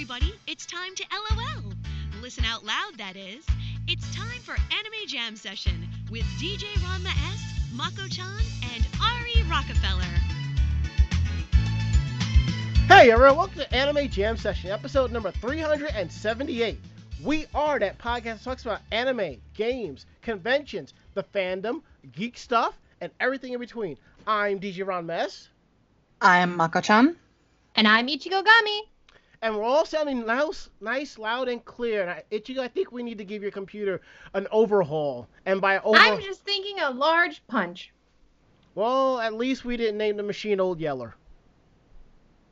everybody. It's time to LOL. Listen out loud, that is. It's time for Anime Jam Session with DJ Ranma S, Mako chan, and Ari Rockefeller. Hey everyone, welcome to Anime Jam Session, episode number 378. We are that podcast that talks about anime, games, conventions, the fandom, geek stuff, and everything in between. I'm DJ Ranma S, I'm Mako-chan. And I'm Ichigo Gami. And we're all sounding nice, nice, loud, and clear. And I, Ichigo, I think we need to give your computer an overhaul. And by over, I'm just thinking a large punch. well, at least we didn't name the machine Old Yeller.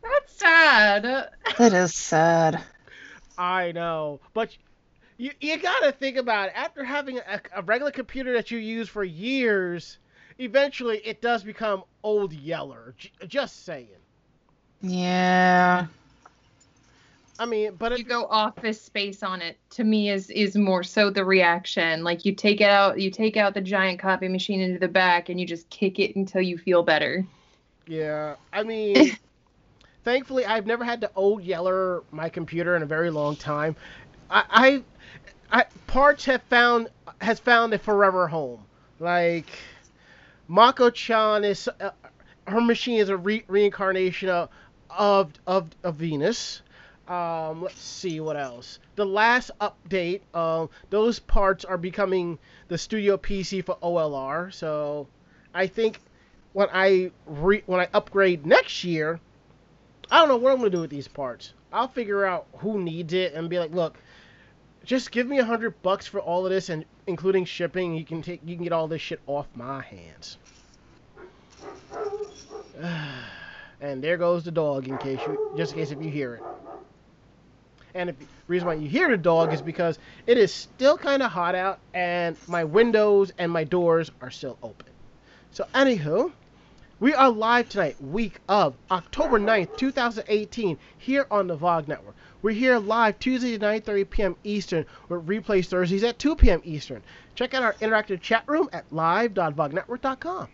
That's sad. That is sad. I know, but you you gotta think about it. After having a, a regular computer that you use for years, eventually it does become old yeller. J- just saying. Yeah. I mean, but you it, go office space on it. To me, is is more so the reaction. Like you take it out, you take out the giant copy machine into the back, and you just kick it until you feel better. yeah, I mean, thankfully I've never had to old yeller my computer in a very long time. I, I, I parts have found has found a forever home. Like Mako-chan is uh, her machine is a re- reincarnation of of of, of Venus. Um, let's see what else. The last update, um, those parts are becoming the studio PC for OLR. So I think when I re- when I upgrade next year, I don't know what I'm gonna do with these parts. I'll figure out who needs it and be like, look, just give me a hundred bucks for all of this and including shipping. You can take you can get all this shit off my hands. and there goes the dog in case you just in case if you hear it. And the reason why you hear the dog is because it is still kind of hot out and my windows and my doors are still open. So anywho, we are live tonight, week of October 9th, 2018, here on the VOG Network. We're here live Tuesday at 9.30 p.m. Eastern with replays Thursdays at 2 p.m. Eastern. Check out our interactive chat room at live.vognetwork.com.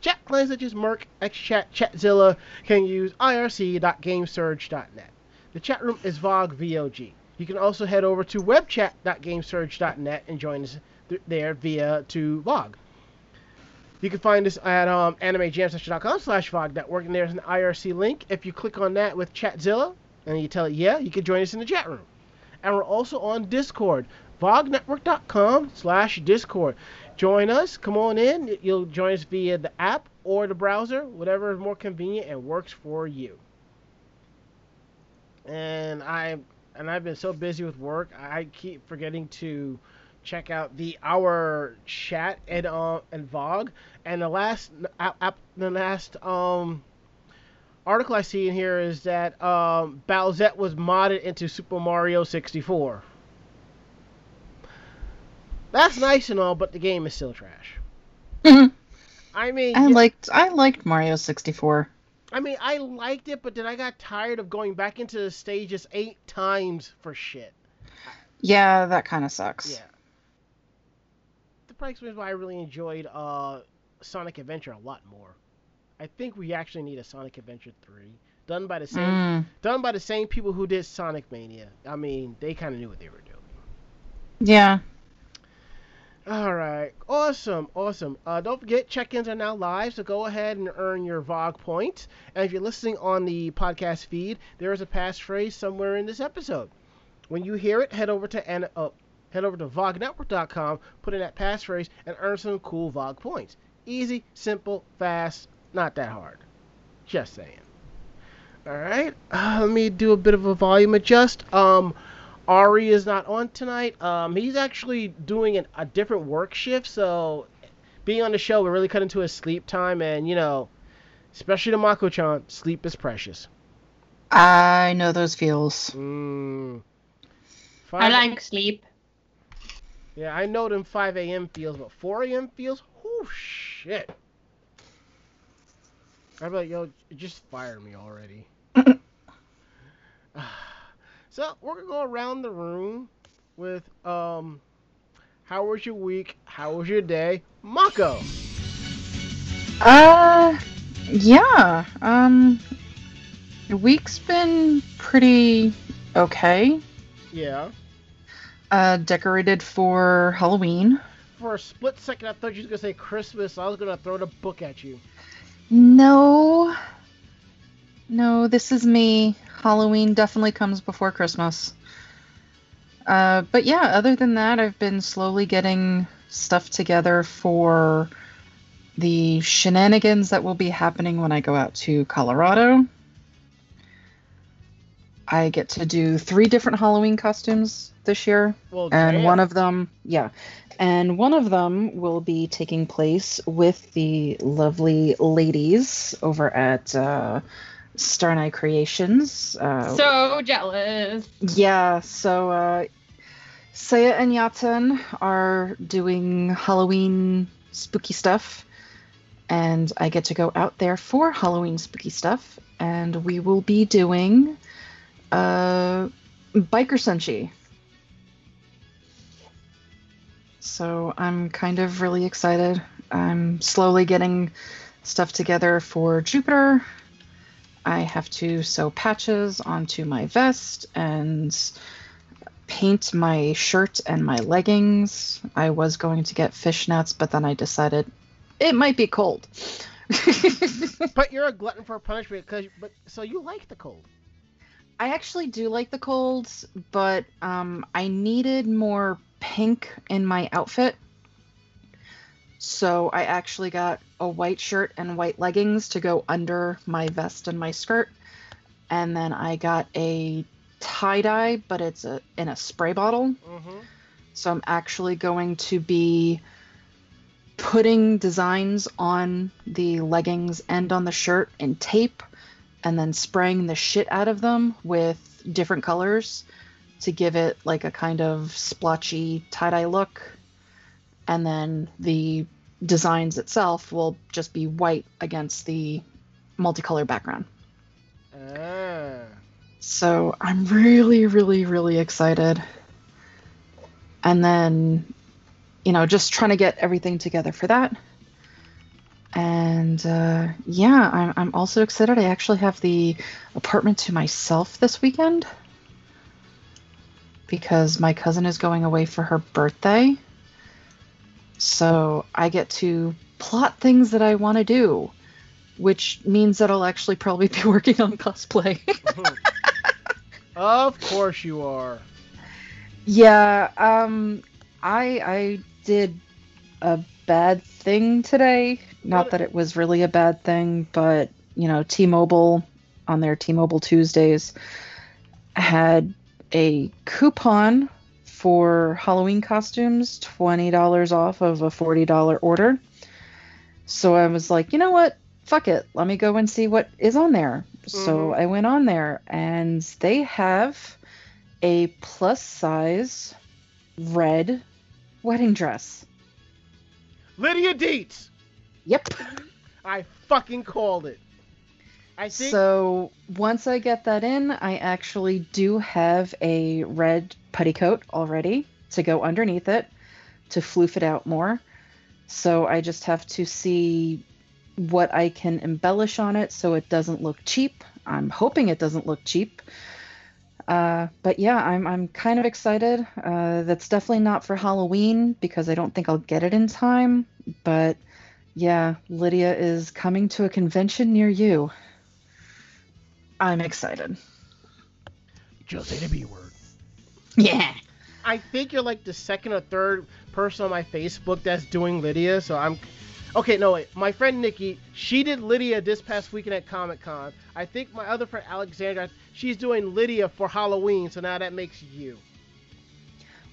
Chat clients such as mIRC, XChat, Chatzilla can use irc.gamesurge.net. The chat room is VOG VOG. You can also head over to webchat.gamesurge.net and join us th- there via to VOG. You can find us at um, animejamsession.com slash VOG network, and there's an IRC link. If you click on that with Chatzilla and you tell it yeah, you can join us in the chat room. And we're also on Discord, vognetwork.com slash Discord. Join us, come on in. You'll join us via the app or the browser, whatever is more convenient and works for you. And I and I've been so busy with work, I keep forgetting to check out the our chat and uh, and Vog. And the last app, the last um article I see in here is that um, Bowsette was modded into Super Mario 64. That's nice and all, but the game is still trash. I mean, I liked I liked Mario 64. I mean, I liked it, but then I got tired of going back into the stages eight times for shit. Yeah, that kind of sucks. Yeah. The probably explains why I really enjoyed uh, Sonic Adventure a lot more. I think we actually need a Sonic Adventure 3 done by the same Mm, done by the same people who did Sonic Mania. I mean, they kind of knew what they were doing. yeah. All right, awesome, awesome. Uh, don't forget, check-ins are now live, so go ahead and earn your VOG points. And if you're listening on the podcast feed, there is a passphrase somewhere in this episode. When you hear it, head over to uh, head over to vognetwork.com, put in that passphrase, and earn some cool VOG points. Easy, simple, fast, not that hard. Just saying. All right, uh, let me do a bit of a volume adjust. Um, Ari is not on tonight. Um, he's actually doing an, a different work shift, so being on the show, we're really cut into his sleep time, and you know, especially the Mako-chan, sleep is precious. I know those feels. Mm. I Five- like sleep. Yeah, I know them 5 a.m. feels, but 4 a.m. feels? Oh shit. I'd be like, yo, just fire me already. so, we're to go around the room with, um, how was your week? How was your day? Mako. Uh, yeah. Um, the week's been pretty okay. Yeah. Uh, decorated for Halloween. For a split second, I thought you were gonna say Christmas. I was gonna throw the book at you. No. No, this is me. Halloween definitely comes before Christmas. Uh, but yeah, other than that, I've been slowly getting stuff together for the shenanigans that will be happening when I go out to Colorado. I get to do three different Halloween costumes this year Well, and damn. one of them yeah and one of them will be taking place with the lovely ladies over at uh, Star Night Creations. Uh, So jealous. yeah, so uh, Saya and Yatan are doing Halloween spooky stuff, and I get to go out there for Halloween spooky stuff, and we will be doing uh, Biker Senshi. So I'm kind of really excited. I'm slowly getting stuff together for Jupiter. I have to sew patches onto my vest and paint my shirt and my leggings. I was going to get fishnets, but then I decided it might be cold. But you're a glutton for punishment, cause but so you like the cold. I actually do like the colds, but um, I needed more pink in my outfit. So I actually got a white shirt and white leggings to go under my vest and my skirt. And then I got a tie dye, but it's a, in a spray bottle. Mm-hmm. So I'm actually going to be putting designs on the leggings and on the shirt in tape and then spraying the shit out of them with different colors to give it like a kind of splotchy tie-dye look. And then the designs itself will just be white against the multicolor background. Ah. So I'm really, really, really excited. And then, you know, just trying to get everything together for that. And uh, yeah, I'm, I'm also excited. I actually have the apartment to myself this weekend because my cousin is going away for her birthday. So I get to plot things that I want to do, which means that I'll actually probably be working on cosplay. of course you are. Yeah, um I I did a bad thing today. Not that it was really a bad thing, but you know, T-Mobile on their T-Mobile Tuesdays had a coupon for Halloween costumes, $20 off of a $40 order. So I was like, "You know what? Fuck it. Let me go and see what is on there." So Mhm. I went on there and they have a plus size red wedding dress. Lydia Dietz. Yep. I fucking called it. I think So once I get that in, I actually do have a red petticoat already to go underneath it to floof it out more. So I just have to see what I can embellish on it so it doesn't look cheap. I'm hoping it doesn't look cheap. Uh, but yeah, I'm I'm kind of excited. Uh, that's definitely not for Halloween because I don't think I'll get it in time. But yeah, Lydia is coming to a convention near you. I'm excited. just say the B word. Yeah. I think you're like the second or third person on my Facebook that's doing Lydia, so I'm Okay, no wait. My friend Nikki, she did Lydia this past weekend at Comic Con. I think my other friend Alexandra, she's doing Lydia for Halloween, so now that makes you.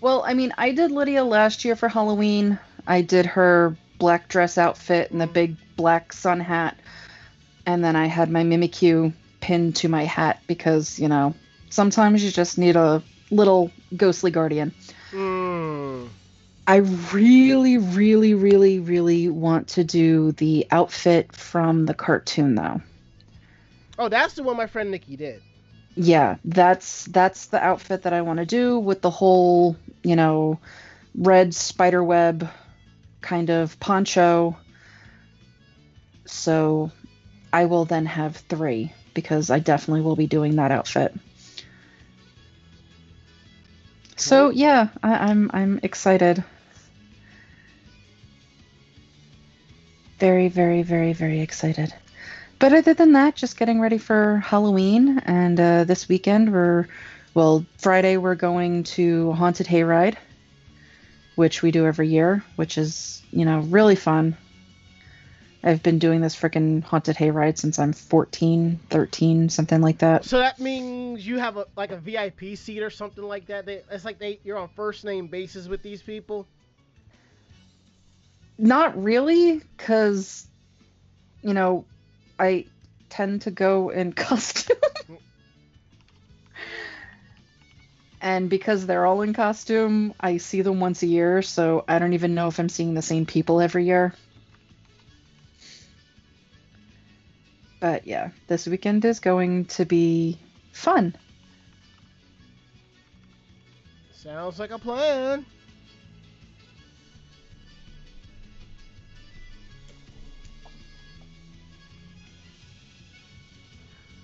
Well, I mean, I did Lydia last year for Halloween. I did her black dress outfit and the big black sun hat. And then I had my Mimikyu pinned to my hat because, you know, sometimes you just need a little ghostly guardian. Hmm. I really, really, really, really want to do the outfit from the cartoon though. Oh, that's the one my friend Nikki did. Yeah, that's that's the outfit that I want to do with the whole, you know, red spider web kind of poncho. So I will then have 3 because I definitely will be doing that outfit. So yeah, I, I'm I'm excited. Very, very, very, very excited. But other than that, just getting ready for Halloween. And uh, this weekend, we're, well, Friday, we're going to Haunted Hayride, which we do every year, which is, you know, really fun. I've been doing this freaking Haunted Hayride since I'm 14, 13, something like that. So that means you have a like a VIP seat or something like that. They, it's like they you're on first name basis with these people. Not really, because, you know, I tend to go in costume. and because they're all in costume, I see them once a year, so I don't even know if I'm seeing the same people every year. But yeah, this weekend is going to be fun. Sounds like a plan.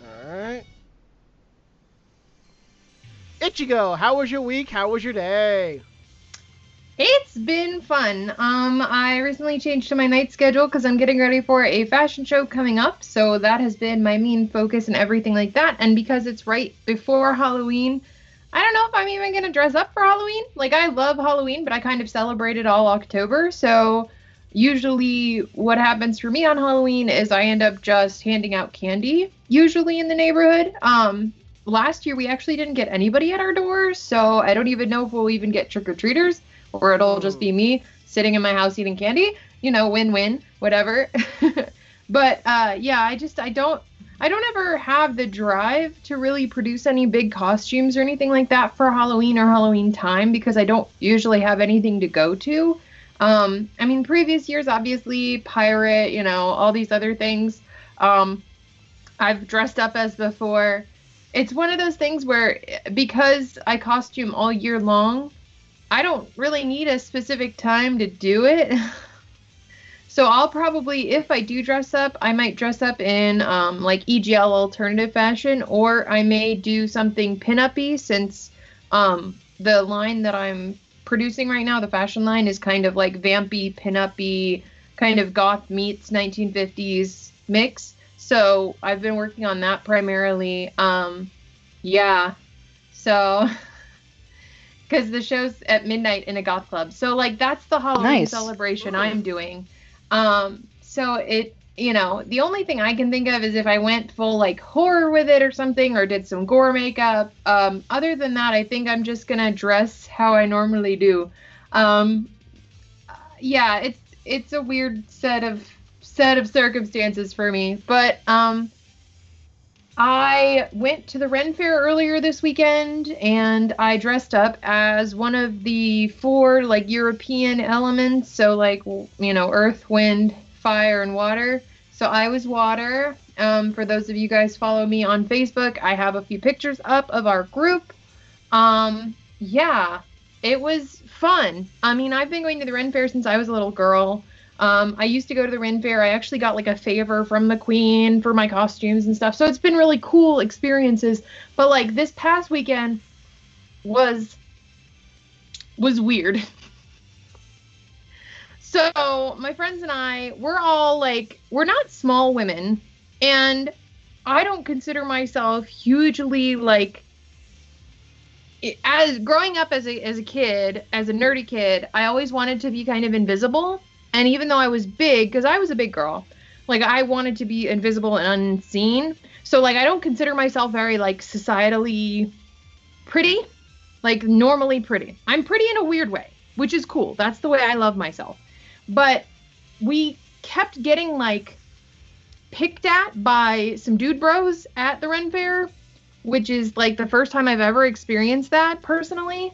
Alright. Ichigo, how was your week? How was your day? It's been fun. Um, I recently changed to my night schedule because I'm getting ready for a fashion show coming up. So that has been my main focus and everything like that. And because it's right before Halloween, I don't know if I'm even gonna dress up for Halloween. Like I love Halloween, but I kind of celebrate it all October. So usually what happens for me on Halloween is I end up just handing out candy, usually in the neighborhood. Um, last year we actually didn't get anybody at our doors, so I don't even know if we'll even get trick or treaters or it'll just be me sitting in my house eating candy. You know, win-win, whatever. but uh, yeah, I just I don't I don't ever have the drive to really produce any big costumes or anything like that for Halloween or Halloween time because I don't usually have anything to go to. Um, I mean, previous years, obviously, pirate, you know, all these other things. Um, I've dressed up as before. It's one of those things where because I costume all year long, I don't really need a specific time to do it. so I'll probably, if I do dress up, I might dress up in um, like EGL alternative fashion, or I may do something pinup-y since um, the line that I'm producing right now, the fashion line, is kind of like vampy, pinup-y, kind of goth meets 1950s mix. So I've been working on that primarily. Um, yeah. So because the show's at midnight in a goth club. So like that's the Halloween Nice. celebration I'm doing. Um, so it you know the only thing I can think of is if I went full like horror with it or something or did some gore makeup. Um, other than that, I think I'm just gonna dress how I normally do. Um, yeah, it's it's a weird set of set of circumstances for me, but um. I went to the Ren Fair earlier this weekend and I dressed up as one of the four like European elements, so like you know, earth, wind, fire and water. So I was water. Um, for those of you guys follow me on Facebook, I have a few pictures up of our group. Um, yeah, it was fun. I mean, I've been going to the Ren Fair since I was a little girl. Um, I used to go to the Ren Fair. I actually got like a favor from the Queen for my costumes and stuff. So it's been really cool experiences. But like this past weekend was was weird. so my friends and I, we're all like we're not small women, and I don't consider myself hugely like as growing up as a as a kid, as a nerdy kid, I always wanted to be kind of invisible. And even though I was big, because I was a big girl, like I wanted to be invisible and unseen. So like I don't consider myself very like societally pretty, like normally pretty. I'm pretty in a weird way, which is cool. That's the way I love myself. But we kept getting like picked at by some dude bros at the Ren Fair, which is like the first time I've ever experienced that personally.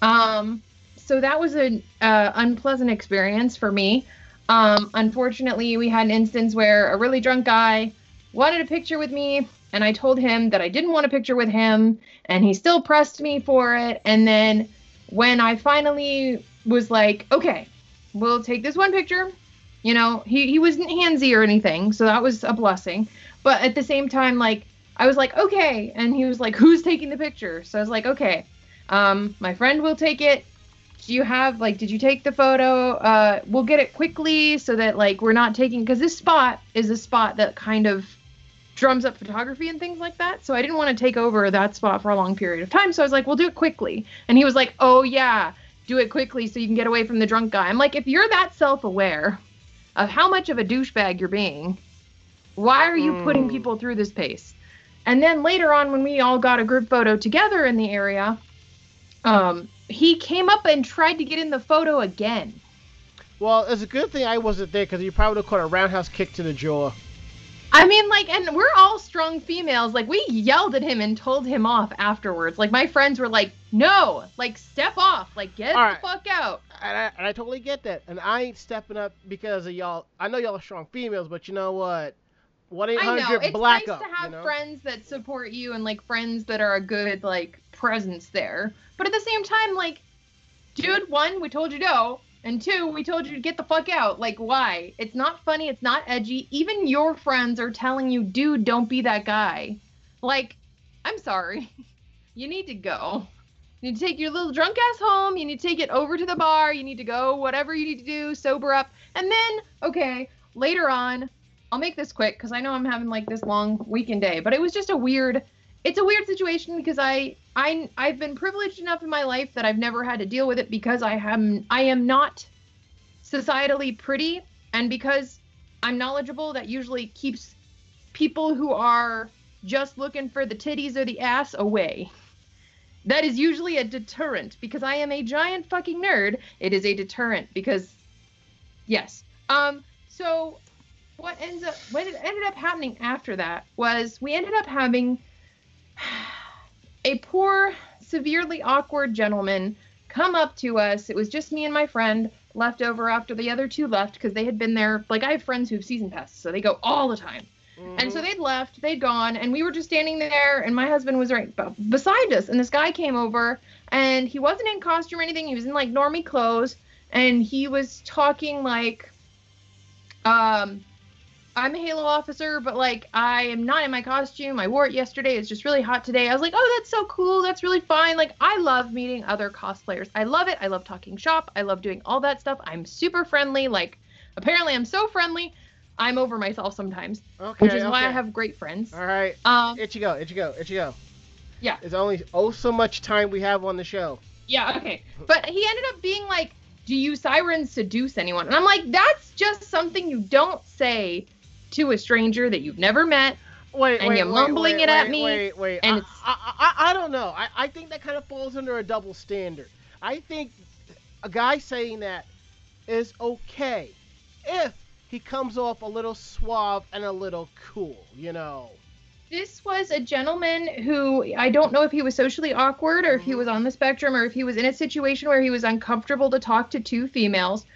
Um, so that was an uh, unpleasant experience for me. Um, unfortunately, we had an instance where a really drunk guy wanted a picture with me, and I told him that I didn't want a picture with him, and he still pressed me for it. And then when I finally was like, okay, we'll take this one picture, you know, he, he wasn't handsy or anything, so that was a blessing. But at the same time, like, I was like, okay. And he was like, who's taking the picture? So I was like, okay. Um, my friend will take it. Do you have like? Did you take the photo? Uh, we'll get it quickly so that like we're not taking because this spot is a spot that kind of drums up photography and things like that. So I didn't want to take over that spot for a long period of time. So I was like, we'll do it quickly. And he was like, oh yeah, do it quickly so you can get away from the drunk guy. I'm like, if you're that self-aware of how much of a douchebag you're being, why are you putting Hmm. people through this pace? And then later on, when we all got a group photo together in the area, um, he came up and tried to get in the photo again. Well, it's a good thing I wasn't there because you probably would have caught a roundhouse kick to the jaw. I mean, like, and we're all strong females. Like, we yelled at him and told him off afterwards. Like, my friends were like, no, like, step off. Like, get All the right. fuck out. And I, and I totally get that. And I ain't stepping up because of y'all. I know y'all are strong females, but you know what? One eight hundred hundred It's black nice up. to have you know? friends that support you and, like, friends that are a good, like, presence there. But at the same time, like, dude, one, we told you no. And two, we told you to get the fuck out. Like, why? It's not funny. It's not edgy. Even your friends are telling you, dude, don't be that guy. Like, I'm sorry. You need to go. You need to take your little drunk ass home. You need to take it over to the bar. You need to go, whatever you need to do, sober up. And then, okay, later on, I'll make this quick because I know I'm having like this long weekend day, but it was just a weird. It's a weird situation because I I I've been privileged enough in my life that I've never had to deal with it because I am I am not societally pretty and because I'm knowledgeable that usually keeps people who are just looking for the titties or the ass away. That is usually a deterrent because I am a giant fucking nerd. It is a deterrent because yes. Um so what ends up what ended up happening after that was we ended up having a poor severely awkward gentleman come up to us it was just me and my friend left over after the other two left because they had been there like i have friends who have season passes so they go all the time and so Mhm. they'd left they'd gone and we were just standing there and my husband was right b- beside us and this guy came over and he wasn't in costume or anything he was in like normie clothes and he was talking like um I'm a Halo officer, but like I am not in my costume. I wore it yesterday. It's just really hot today. I was like, oh, that's so cool. That's really fine. Like I love meeting other cosplayers. I love it. I love talking shop. I love doing all that stuff. I'm super friendly. Like apparently I'm so friendly. I'm over myself sometimes, okay, which is why I have great friends. All right. Um, Itchy go, itchy go, itchy go. Yeah. There's only oh so much time we have on the show. Yeah, okay. But he ended up being like, Do you sirens seduce anyone? And I'm like, That's just something you don't say to a stranger that you've never met. Wait, And wait, you're wait, mumbling it at me, Wait, wait. and I, it's- I, I, I don't know. I, I think that kind of falls under a double standard. I think a guy saying that is okay if he comes off a little suave and a little cool, you know. This was a gentleman who I don't know if he was socially awkward or if he Mhm. was on the spectrum or if he was in a situation where he was uncomfortable to talk to two females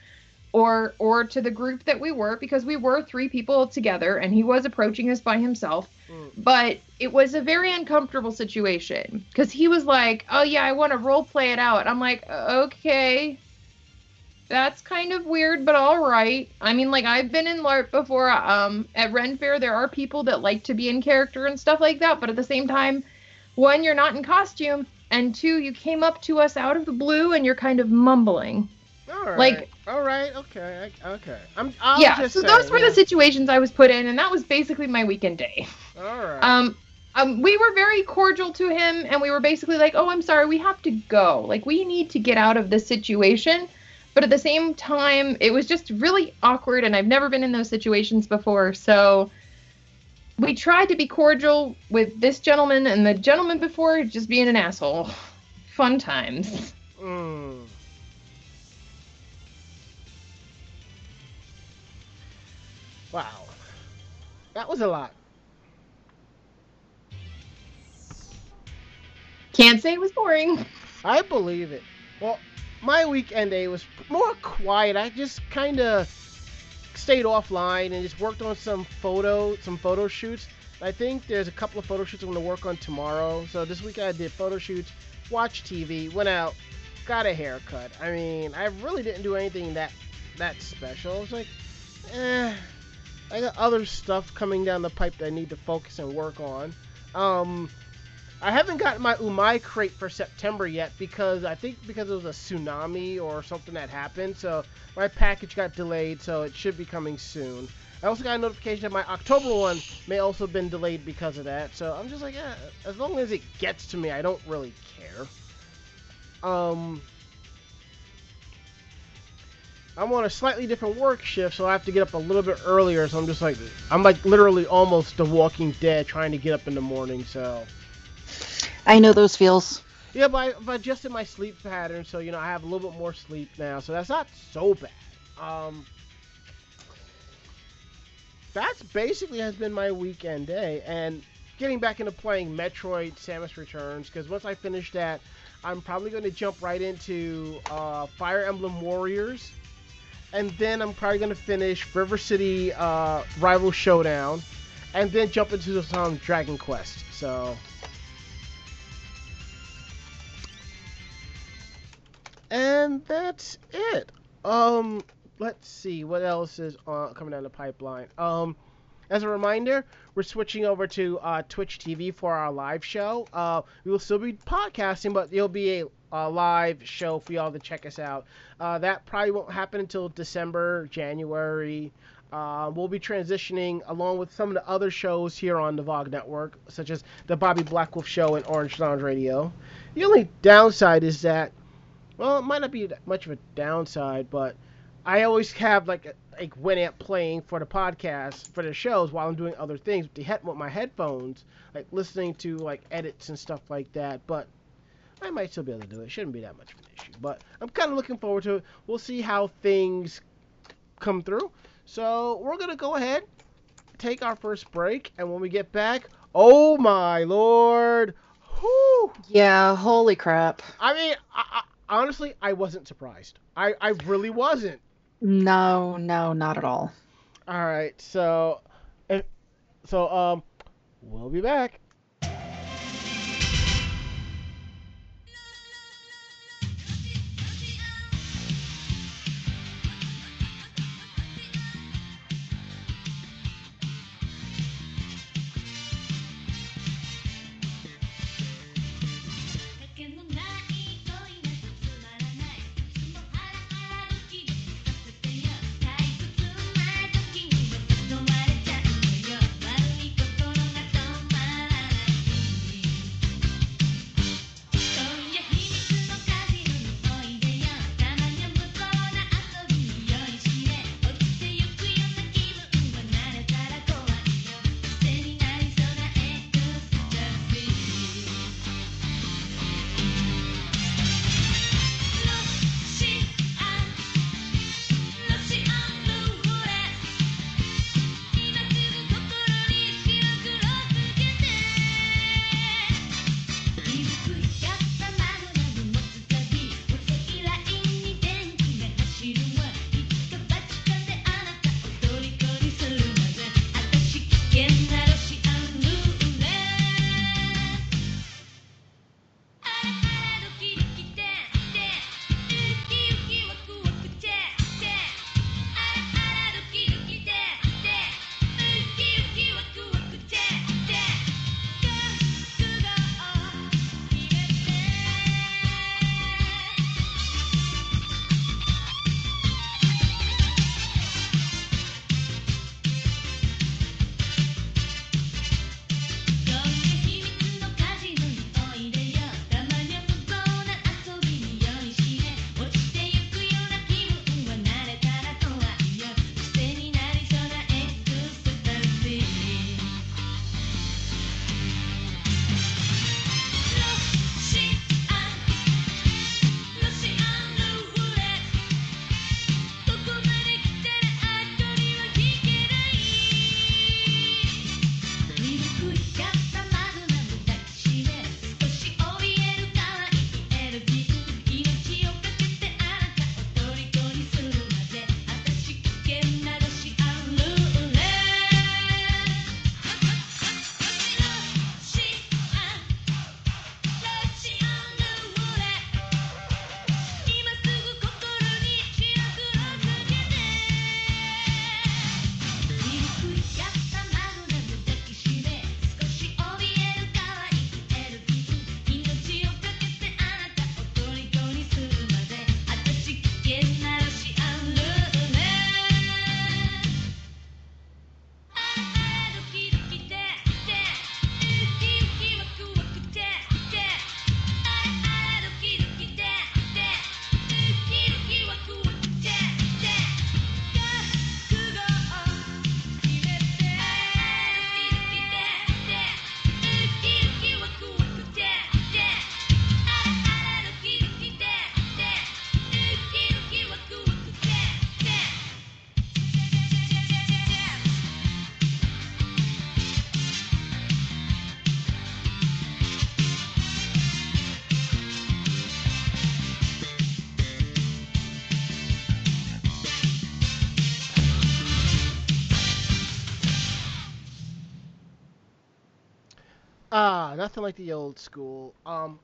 or or to the group that we were because we were three people together and he was approaching us by himself. Mm. But it was a very uncomfortable situation because he was like, "Oh yeah, I want to role play it out." I'm like, "Okay." That's kind of weird, but all right. I mean, like I've been in LARP before. Um, at Ren Fair, there are people that like to be in character and stuff like that. But at the same time, one, you're not in costume, and two, you came up to us out of the blue and you're kind of mumbling. All right. Like- all right. Okay. Okay. I'm. I'm yeah. So saying, those were yeah. the situations I was put in, and that was basically my weekend day. All right. Um, um, we were very cordial to him, and we were basically like, "Oh, I'm sorry, we have to go. Like, we need to get out of this situation." But at the same time, it was just really awkward, and I've never been in those situations before. So we tried to be cordial with this gentleman and the gentleman before just being an asshole. Fun times. Mm. That was a lot. Can't say it was boring. I believe it. Well, my weekend day was more quiet. I just kind of stayed offline and just worked on some photo, some photo shoots. I think there's a couple of photo shoots I'm going to work on tomorrow. So this week I did photo shoots, watched TV, went out, got a haircut. I mean, I really didn't do anything that that special. I was like, eh, I got other stuff coming down the pipe that I need to focus and work on. Um, I haven't gotten my Umai crate for September yet because I think because it was a tsunami or something that happened, so my package got delayed, so it should be coming soon. I also got a notification that my October one may also have been delayed because of that, so I'm just like, eh, as long as it gets to me, I don't really care. Um, I'm on a slightly different work shift, so I have to get up a little bit earlier. So I'm just like, I'm like literally almost The Walking Dead, trying to get up in the morning. So I know those feels. yeah, but I, but adjusted my sleep pattern, so you know I have a little bit more sleep now, so that's not so bad. Um, that's basically has been my weekend day, and getting back into playing Metroid: Samus Returns, because once I finish that, I'm probably going to jump right into uh, Fire Emblem Warriors, and then I'm probably to finish River City uh, Rival Showdown, and then jump into some Dragon Quest. So. And that's it. Um, let's see what else is uh, coming down the pipeline. Um, as a reminder, we're switching over to uh, Twitch TV for our live show. Uh, we will still be podcasting, but there'll be a, a live show for y'all to check us out. Uh, that probably won't happen until December, January. Uh, we'll be transitioning along with some of the other shows here on the VOG network, such as the Bobby Blackwolf Show and Orange Lounge Radio. The only downside is that, well, it might not be much of a downside, but I always have like like Winamp playing for the podcast for the shows while I'm doing other things with the head with my headphones, like listening to like edits and stuff like that. But I might still be able to do it. Shouldn't be that much of an issue. But I'm kind of looking forward to it. We'll see how things come through. So we're gonna go ahead, take our first break, and when we get back, oh my lord, whoo! Yeah, holy crap. I mean, I, I, honestly, I wasn't surprised. I, I really wasn't. No, no, not at all. All right, so, so um, we'll be back. Nothing like the old school. Um,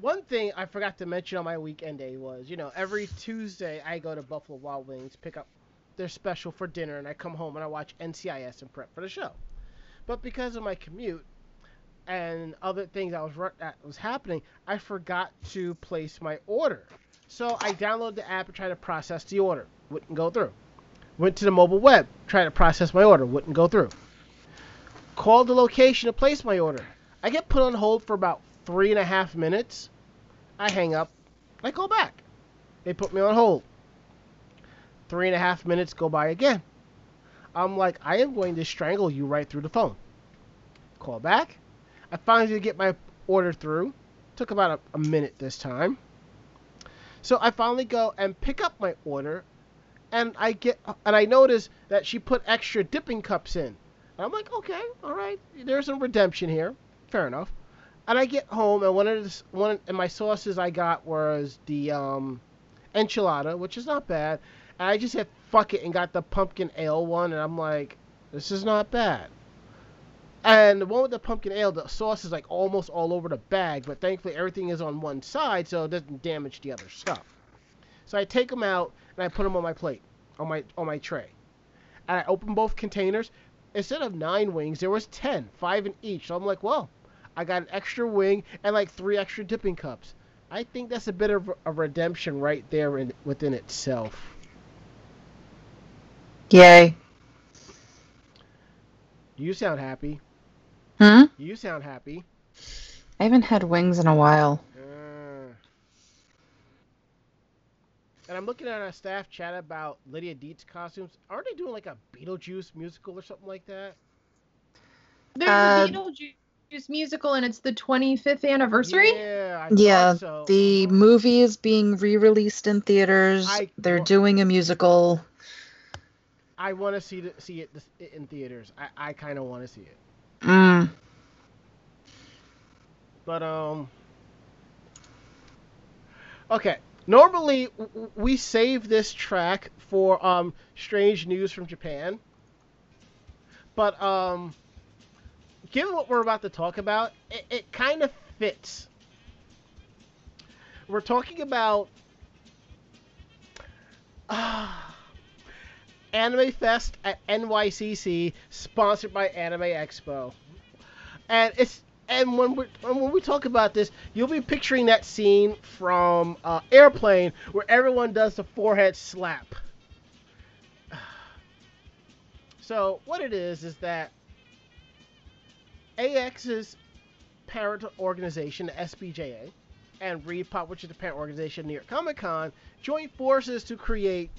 one thing I forgot to mention on my weekend day was, you know, every Tuesday I go to Buffalo Wild Wings, pick up their special for dinner, and I come home and I watch NCIS and prep for the show. But because of my commute and other things was that was happening, I forgot to place my order. So I downloaded the app and tried to process the order. Wouldn't go through. Went to the mobile web, tried to process my order. Wouldn't go through. Called the location to place my order. I get put on hold for about three and a half minutes. I hang up. I call back. They put me on hold. Three and a half minutes go by again. I'm like, I am going to strangle you right through the phone. Call back. I finally get my order through. Took about a, a minute this time. So I finally go and pick up my order, and I get and I notice that she put extra dipping cups in. I'm like, okay, all right, there's some redemption here. Fair enough. And I get home, and one of the one and my sauces I got was the um, enchilada, which is not bad. And I just said fuck it and got the pumpkin ale one, and I'm like, this is not bad. And the one with the pumpkin ale, the sauce is like almost all over the bag, but thankfully everything is on one side, so it doesn't damage the other stuff. So I take them out and I put them on my plate, on my on my tray. And I open both containers. Instead of nine wings, there was ten, five in each. So I'm like, well, I got an extra wing and like three extra dipping cups. I think that's a bit of a redemption right there in, within itself. Yay. You sound happy. Hmm? You sound happy. I haven't had wings in a while. Uh, and I'm looking at our staff chat about Lydia Dietz costumes. Aren't they doing like a Beetlejuice musical or something like that? There's Uh, a Beetlejuice musical, and it's the 25th anniversary. Yeah, I Yeah, so. the movie is being re-released in theaters. I- They're doing a musical. I want to see the, see it in theaters. I, I kind of want to see it. Mm. But um. Okay. Normally w- w- we save this track for um strange news from Japan. But um given what we're about to talk about, it, it kind of fits. We're talking about ah, Anime Fest at NYCC, sponsored by Anime Expo. And it's and when we when we talk about this, you'll be picturing that scene from uh, Airplane where everyone does the forehead slap. So what it is is that AX's parent organization, the SPJA, and ReedPop, which is the parent organization near Comic Con, joined forces to create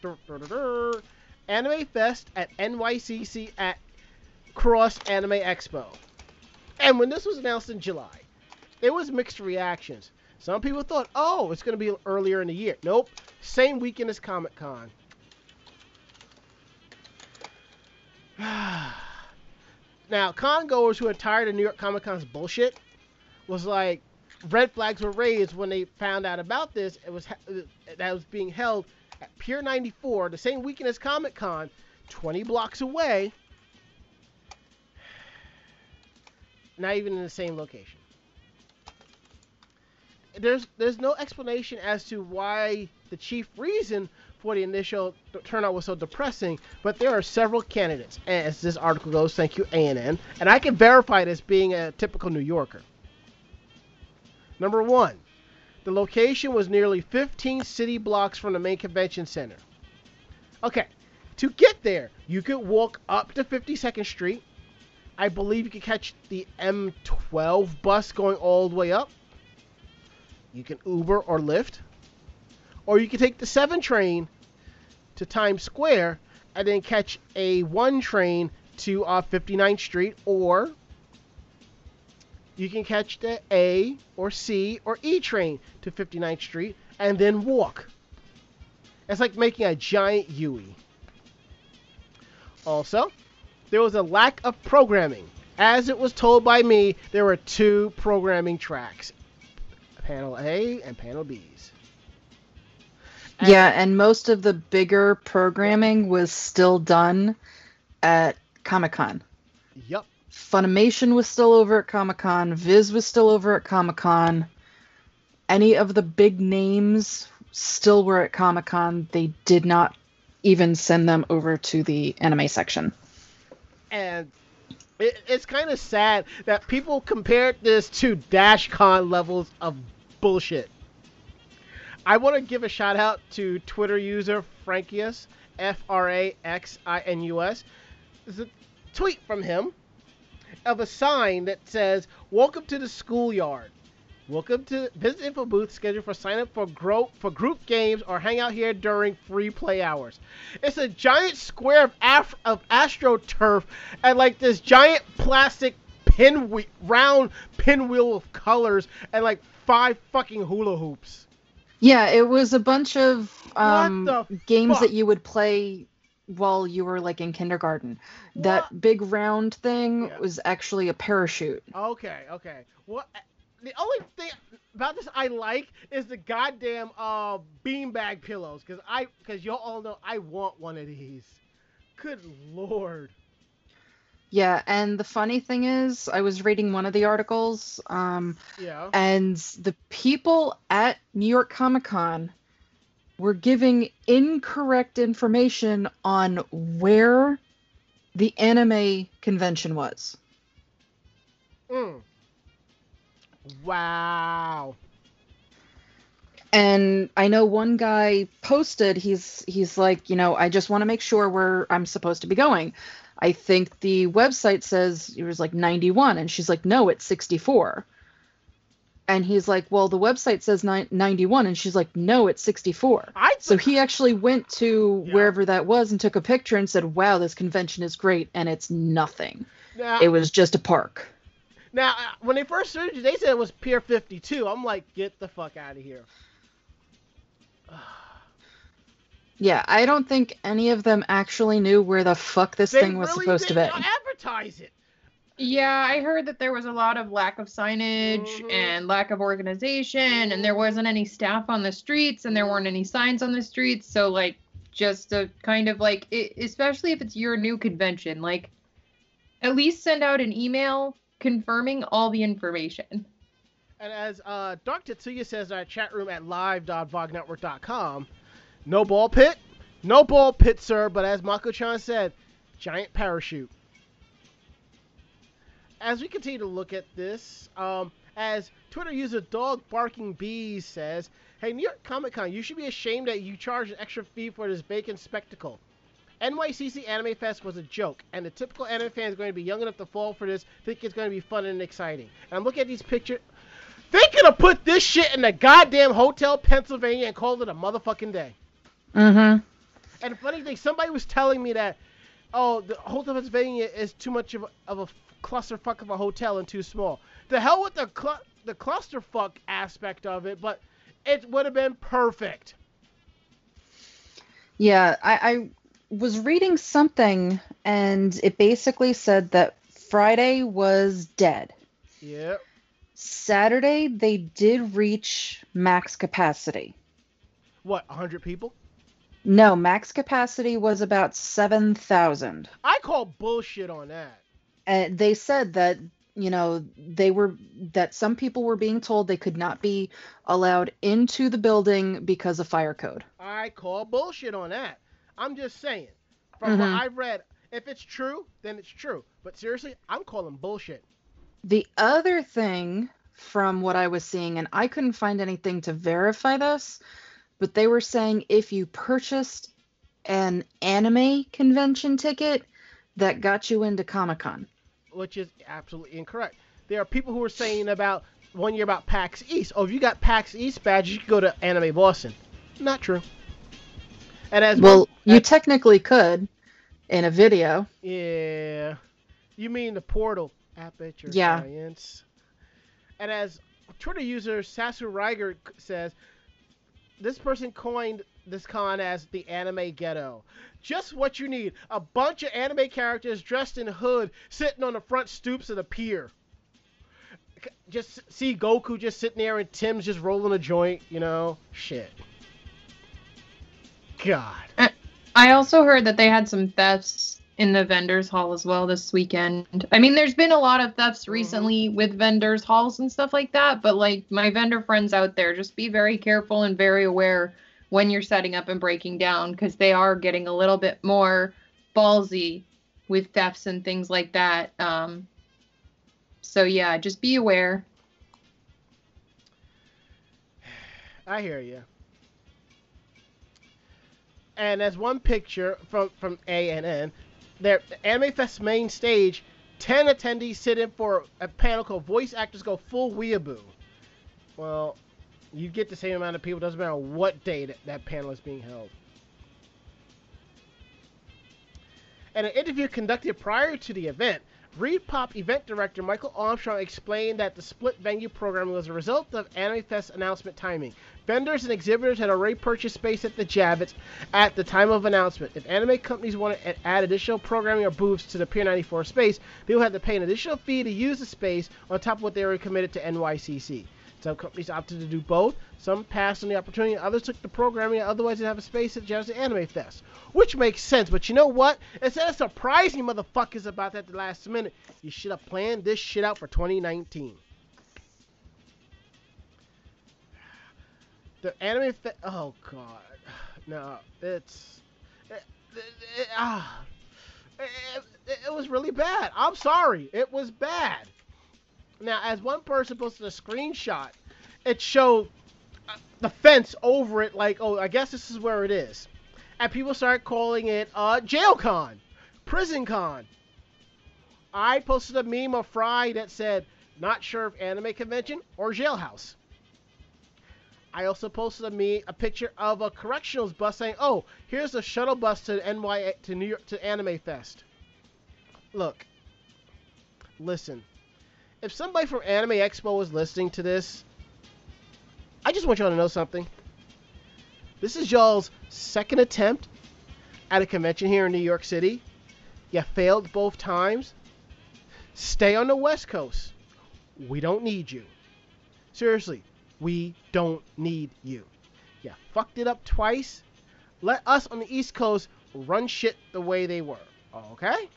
dur- dur- dur- dur, Anime Fest at NYCC at Cross Anime Expo. And when this was announced in July, there was mixed reactions. Some people thought, oh, it's going to be earlier in the year. Nope. Same weekend as Comic Con. Now, con goers who are tired of New York Comic Con's bullshit was like, red flags were raised when they found out about this. It was uh, that was being held at Pier 94, the same weekend as Comic Con, 20 blocks away. Not even in the same location. There's there's no explanation as to why the chief reason for the initial turnout was so depressing, but there are several candidates. As this article goes, thank you ANN, and I can verify this being a typical New Yorker. Number one, the location was nearly 15 city blocks from the main convention center. Okay, to get there, you could walk up to 52nd Street. I believe you could catch the M12 bus going all the way up. You can Uber or Lyft. Or you can take the 7 train to Times Square and then catch a 1 train to uh, 59th Street. Or you can catch the A or C or E train to 59th Street and then walk. It's like making a giant U. Also, there was a lack of programming. As it was told by me, there were two programming tracks Panel A and Panel B's. And- Yeah, and most of the bigger programming was still done at Comic Con. Yup. Funimation was still over at Comic Con. Viz was still over at Comic Con. Any of the big names still were at Comic Con. They did not even send them over to the anime section. and it, it's kind of sad that people compared this to DashCon levels of bullshit. I want to give a shout out to Twitter user Fraxinus, F R A X I N U S. There's a tweet from him of a sign that says, Welcome to the schoolyard. Welcome to visit info booth scheduled for sign up for gro- for group games or hang out here during free play hours. It's a giant square of af- of astroturf and like this giant plastic pinwheel, round pinwheel of colors and like five fucking hula hoops. Yeah, it was a bunch of um, games fuck? that you would play while you were like in kindergarten. That big round thing Yeah. was actually a parachute. Okay, okay. What? The only thing about this I like is the goddamn uh beanbag pillows, cause I, cause y'all all know I want one of these. Good lord. Yeah, and the funny thing is, I was reading one of the articles, um, Yeah. and the people at New York Comic Con were giving incorrect information on where the anime convention was. Mm. Wow. And I know one guy posted he's he's like, you know, I just want to make sure where I'm supposed to be going. I think the website says it was like 91 and she's like, "No, it's 64." And he's like, "Well, the website says ni- 91." And she's like, "No, it's 64." I So he actually went to Yeah. wherever that was and took a picture and said, "Wow, this convention is great." And it's nothing. now, It was just a park. now uh, when they first searched, they said it was Pier 52. I'm like, get the fuck out of here. Yeah, I don't think any of them actually knew where the fuck this They thing was really supposed to be. didn't advertise it. Yeah, I heard that there was a lot of lack of signage Mhm. and lack of organization, and there wasn't any staff on the streets, and there weren't any signs on the streets. So, like, just a kind of like, it, especially if it's your new convention, like, at least send out an email confirming all the information. And as uh, Dark Tetsuya says in our chat room at live.vognetwork.com, no ball pit, no ball pit, sir. But as Mako-chan said, giant parachute. As we continue to look at this, um, as Twitter user Dog Barking Bees says, "Hey, New York Comic Con, you should be ashamed that you charge an extra fee for this bacon spectacle." NYCC Anime Fest was a joke, and the typical anime fan is going to be young enough to fall for this, think it's going to be fun and exciting. And I'm looking at these pictures. They could have put this shit in the goddamn Hotel Pennsylvania and called it a motherfucking day. Mm-hmm. And funny thing, somebody was telling me that, oh, the Hotel Pennsylvania is too much of a, of a clusterfuck of a hotel and too small. The hell with the cl- the clusterfuck aspect of it, but it would have been perfect. Yeah, I, I was reading something and it basically said that Friday was dead. Yep. Saturday they did reach max capacity. What, 100 people? No, max capacity was about 7,000. I call bullshit on that. And they said that, you know, they were that some people were being told they could not be allowed into the building because of fire code. I call bullshit on that. I'm just saying. From Mhm. what I've read, if it's true, then it's true. But seriously, I'm calling bullshit. The other thing from what I was seeing, and I couldn't find anything to verify this, but they were saying if you purchased an anime convention ticket, that got you into Comic Con. which is absolutely incorrect. There are people who are saying about one year about PAX East. Oh, if you got PAX East badge, you can go to Anime Boston. Not true. And as Well, you technically could in a video. yeah, you mean the portal app at aperture Yeah. science. And as Twitter user Sasu Reiger says, this person coined this con as the anime ghetto. Just what you need. A bunch of anime characters dressed in hood sitting on the front stoops of the pier. Just see Goku just sitting there and Tim's just rolling a joint, you know? Shit. God. I also heard that they had some thefts in the vendors hall as well this weekend. I mean, there's been a lot of thefts recently with vendors halls and stuff like that, but like my vendor friends out there, just be very careful and very aware when you're setting up and breaking down because they are getting a little bit more ballsy with thefts and things like that. Um, so yeah, just be aware. I hear you. And as one picture from from ANN, there Anime Fest main stage, ten attendees sit in for a panel called "Voice Actors Go Full Weeaboo." Well, you get the same amount of people. Doesn't matter what day that, that panel is being held. In an interview conducted prior to the event, ReedPop event director Michael Armstrong explained that the split venue program was a result of Anime Fest announcement timing. Vendors and exhibitors had already purchased space at the Javits at the time of announcement. If anime companies wanted to add additional programming or booths to the Pier 94 space, they would have to pay an additional fee to use the space on top of what they were committed to NYCC. Some companies opted to do both. Some passed on the opportunity. Others took the programming and otherwise they'd have a space at Jersey Anime Fest. Which makes sense. But you know what? Instead of surprising motherfuckers about that at the last minute, you should have planned this shit out for 2019. The Anime Fest. Oh, God. No, it's. It, it, it, ah, it, was really bad. I'm sorry. It was bad. Now, as one person posted a screenshot, it showed uh, the fence over it, like, oh, I guess this is where it is. And people started calling it uh, Jail Con, Prison Con. I posted a meme of Fry that said, not sure if anime convention or jailhouse. I also posted a me a picture of a correctionals bus saying, "Oh, here's a shuttle bus to NY to New York to Anime Fest." Look, listen, if somebody from Anime Expo was listening to this, I just want y'all to know something. This is y'all's second attempt at a convention here in New York City. You failed both times. Stay on the West Coast. We don't need you. Seriously, we don't need you. You fucked it up twice. Let us on the East Coast run shit the way they were. Okay?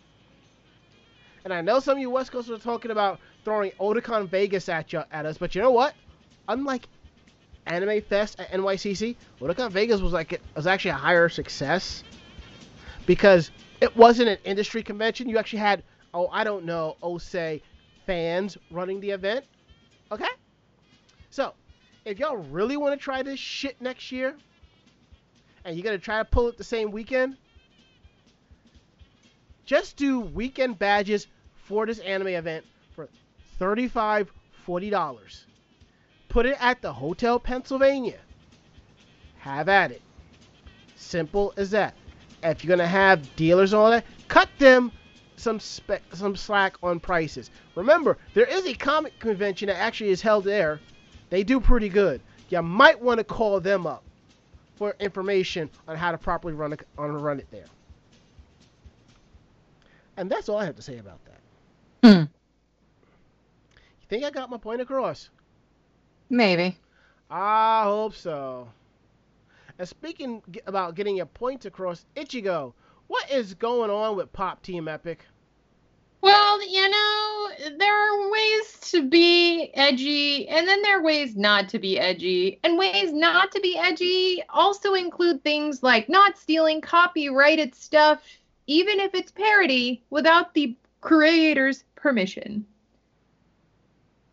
And I know some of you West Coasters are talking about throwing Otakon Vegas at you at us, but you know what? Unlike Anime Fest at NYCC, Otakon Vegas was like it was actually a higher success because it wasn't an industry convention. You actually had oh I don't know say fans running the event. Okay, so if y'all really want to try this shit next year, and you're gonna try to pull it the same weekend, just do weekend badges for this anime event for $35, $40. Put it at the Hotel Pennsylvania. Have at it. Simple as that. If you're gonna have dealers all that, cut them some spe- some slack on prices. Remember, there is a comic convention that actually is held there. They do pretty good. You might want to call them up for information on how to properly run it, on run it there. And that's all I have to say about that. Hmm. You think I got my point across? Maybe. I hope so. And speaking about getting your points across, Ichigo, what is going on with Pop Team Epic? Well, you know, there are ways to be edgy, and then there are ways not to be edgy. And ways not to be edgy also include things like not stealing copyrighted stuff, even if it's parody, without the creator's permission.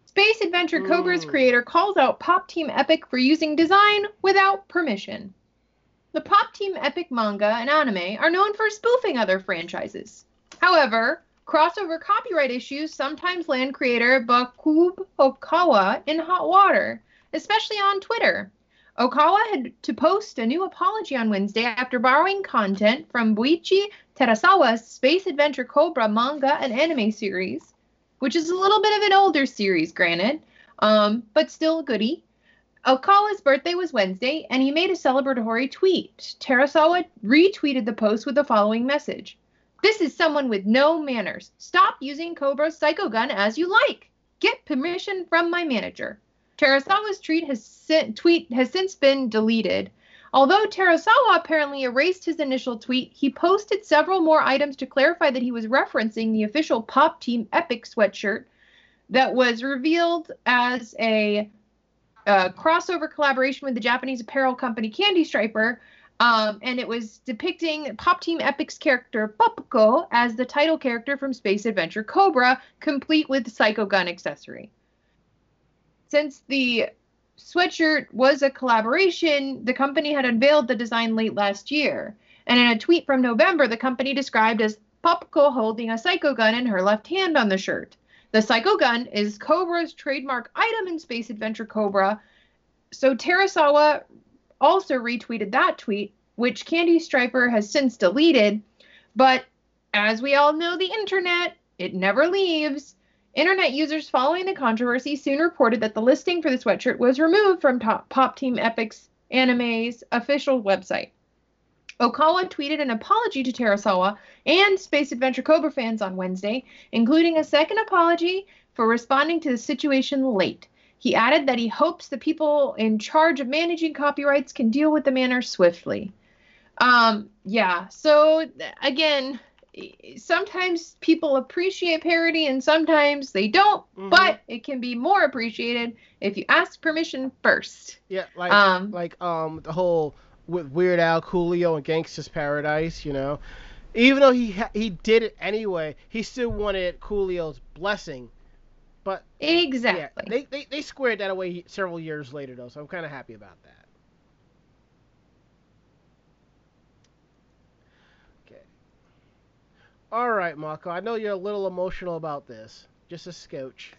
Space Adventure mm. Cobra's creator calls out Pop Team Epic for using design without permission. The Pop Team Epic manga and anime are known for spoofing other franchises. However, crossover copyright issues sometimes land creator Bkub Okawa in hot water, especially on Twitter. Okawa had to post a new apology on Wednesday after borrowing content from Buichi Terasawa's Space Adventure Cobra manga and anime series, which is a little bit of an older series, granted, um, but still a goodie. Okawa's birthday was Wednesday, and he made a celebratory tweet. Terasawa retweeted the post with the following message This is someone with no manners. Stop using Cobra's Psycho Gun as you like. Get permission from my manager. Terasawa's tweet has, tweet has since been deleted. Although Terasawa apparently erased his initial tweet, he posted several more items to clarify that he was referencing the official Pop Team Epic sweatshirt that was revealed as a, a crossover collaboration with the Japanese apparel company Candy Striper. Um, and it was depicting Pop Team Epic's character Popuko as the title character from Space Adventure Cobra, complete with Psycho Gun accessory. Since the sweatshirt was a collaboration, the company had unveiled the design late last year. And in a tweet from November, the company described as Popuko holding a Psycho Gun in her left hand on the shirt. The Psycho Gun is Cobra's trademark item in Space Adventure Cobra. So Terasawa also retweeted that tweet, which Candy Striper has since deleted. But as we all know, the internet, it never leaves. Internet users following the controversy soon reported that the listing for the sweatshirt was removed from Pop Team Epic's Anime's official website. Okawa tweeted an apology to Terasawa and Space Adventure Cobra fans on Wednesday, including a second apology for responding to the situation late. He added that he hopes the people in charge of managing copyrights can deal with the matter swiftly. Um, yeah, so again, sometimes people appreciate parody and sometimes they don't, Mhm. but it can be more appreciated if you ask permission first. Yeah, like Um, like um the whole with Weird Al, Coolio, and Gangsta's Paradise. You know, even though he ha- he did it anyway, he still wanted Coolio's blessing. But Exactly. yeah, they, they they squared that away several years later though, so I'm kind of happy about that. Okay. All right, Mako. I know you're a little emotional about this. Just a scotch.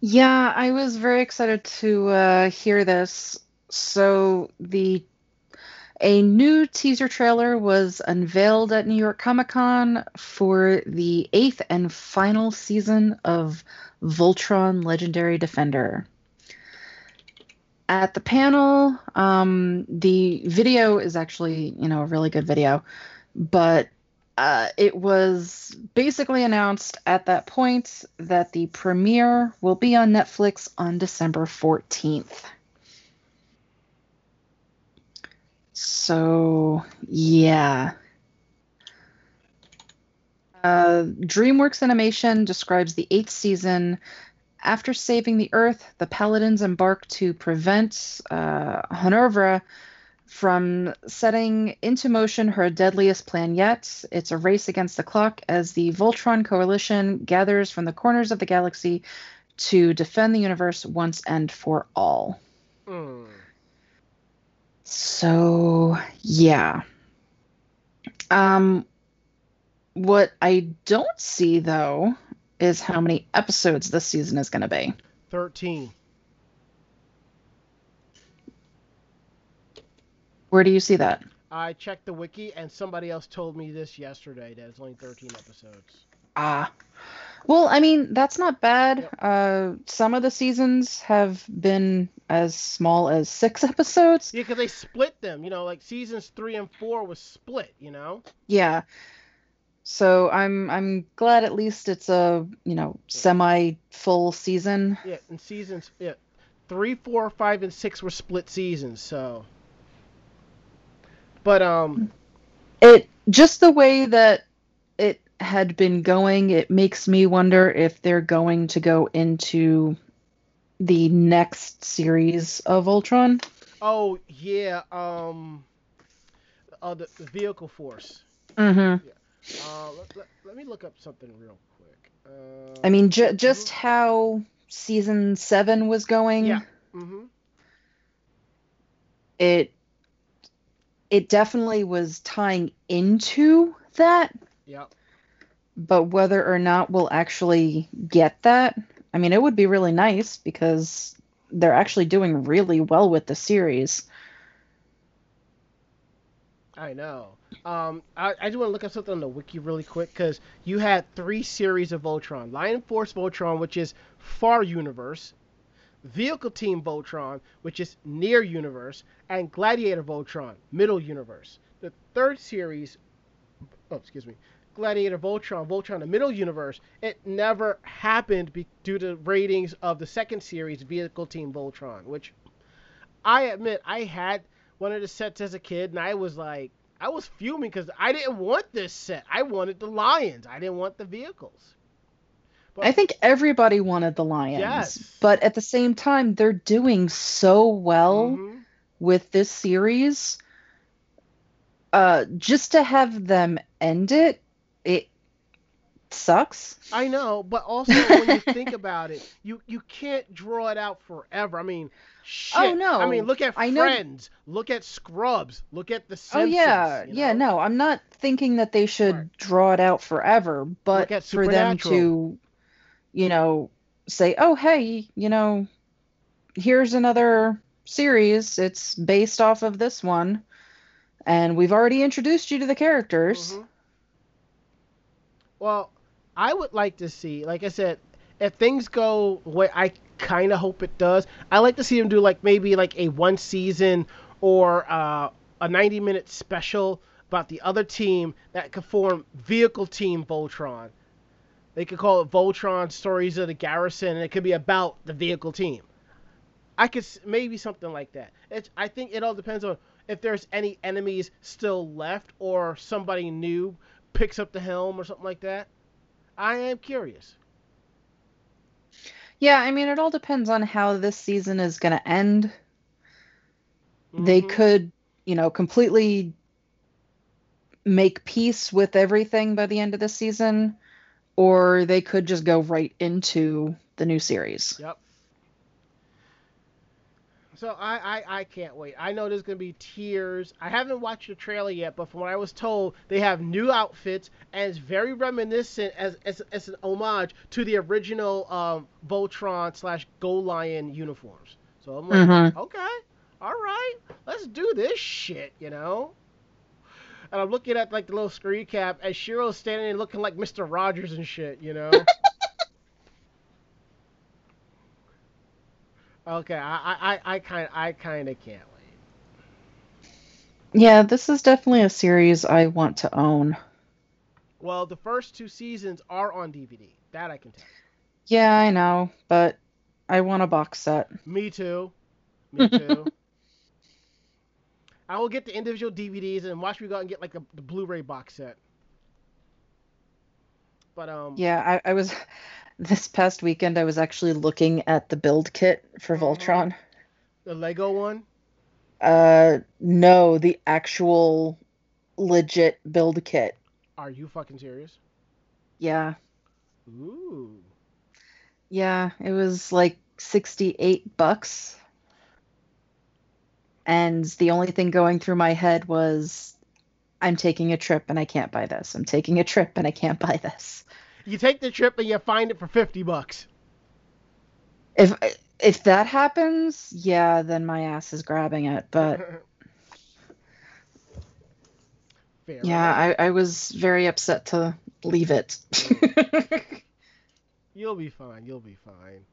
Yeah, I was very excited to uh, hear this. So the a new teaser trailer was unveiled at New York Comic Con for the eighth and final season of Voltron Legendary Defender. At the panel, um, the video is actually, you know, a really good video, but uh, it was basically announced at that point that the premiere will be on Netflix on December 14th. So, yeah. Uh, DreamWorks Animation describes the eighth season. After saving the Earth, the Paladins embark to prevent uh, from setting into motion her deadliest plan yet. It's a race against the clock as the Voltron coalition gathers from the corners of the galaxy to defend the universe once and for all. Mm. So, yeah. Um what I don't see though is how many episodes this season is going to be. Thirteen. Where do you see that? I checked the wiki, and somebody else told me this yesterday that it's only 13 episodes. Ah. Well, I mean, that's not bad. Uh some of the seasons have been as small as 6 episodes. Yeah, because they split them. You know, like seasons three and four was split. You know. Yeah. So I'm I'm glad at least it's a, you know, semi full season. Yeah, and seasons yeah, three, four, five, and six were split seasons. So. But um, It just the way that had been going, it makes me wonder if they're going to go into the next series of Voltron. oh yeah, um, uh, the, the vehicle force. Mm-hmm. Yeah. Uh, let, let, let me look up something real quick. Uh, I mean, ju- just how season seven was going, Yeah. Mm-hmm. it it definitely was tying into that. Yep. But whether or not we'll actually get that, I mean, it would be really nice because they're actually doing really well with the series. I know. Um, I, I just want to look up something on the wiki really quick because you had three series of Voltron: Lion Force Voltron, which is far universe, Vehicle Team Voltron, which is near universe, and Gladiator Voltron, middle universe. The third series, oh excuse me, Gladiator Voltron, Voltron, the middle universe, it never happened be- due to ratings of the second series, Vehicle Team Voltron, which I admit I had one of the sets as a kid, and I was like, I was fuming because I didn't want this set. I wanted the lions. I didn't want the vehicles. I think everybody wanted the Lions. Yes. But at the same time, they're doing so well Mhm. with this series. Uh, just to have them end it, it sucks. I know, but also when you think about it, you you can't draw it out forever. I mean, shit. Oh, no. I mean, look at I know- Friends. Look at Scrubs. Look at The Simpsons. Oh yeah, you yeah. No, I'm not thinking that they should Right. draw it out forever, but for them to, you know, say, "Oh, hey, you know, here's another series. It's based off of this one, and we've already introduced you to the characters." Mhm. Well, I would like to see, like I said, if things go way I kind of hope it does, I like to see them do like maybe like a one season or uh, a 90 minute special about the other team that could form Vehicle Team Voltron. They could call it Voltron Stories of the Garrison, and it could be about the vehicle team. I could maybe something like that. It's, I think it all depends on if there's any enemies still left or somebody new picks up the helm or something like that. I am curious. Yeah, I mean, it all depends on how this season is going to end. They Mhm. could, you know, completely make peace with everything by the end of the season, or they could just go right into the new series. Yep. So I, I, I can't wait. I know there's gonna be tears. I haven't watched the trailer yet, but from what I was told, they have new outfits and it's very reminiscent as as, as an homage to the original um, Voltron slash Go Lion uniforms. So I'm like, Mhm. okay, all right, let's do this shit, you know. And I'm looking at like the little screen cap, and Shiro's standing there looking like Mr. Rogers and shit, you know. Okay, I I I- kind I kind of can't wait. Yeah, this is definitely a series I want to own. Well, the first two seasons are on DVD. That I can tell. Yeah, I know, but I want a box set. Me too. Me too. I will get the individual DVDs and watch me go out and get like the, the Blu-ray box set. But um. Yeah, I, I was this past weekend I was actually looking at the build kit for Mhm. Voltron. The Lego one. Uh no, the actual legit build kit. Are you fucking serious? Yeah. Ooh. Yeah, it was like 68 bucks. And the only thing going through my head was I'm taking a trip and I can't buy this. I'm taking a trip and I can't buy this. You take the trip and you find it for fifty bucks. If if that happens, yeah, then my ass is grabbing it. But Fair yeah. I, I was very upset to leave it. You'll be fine. You'll be fine.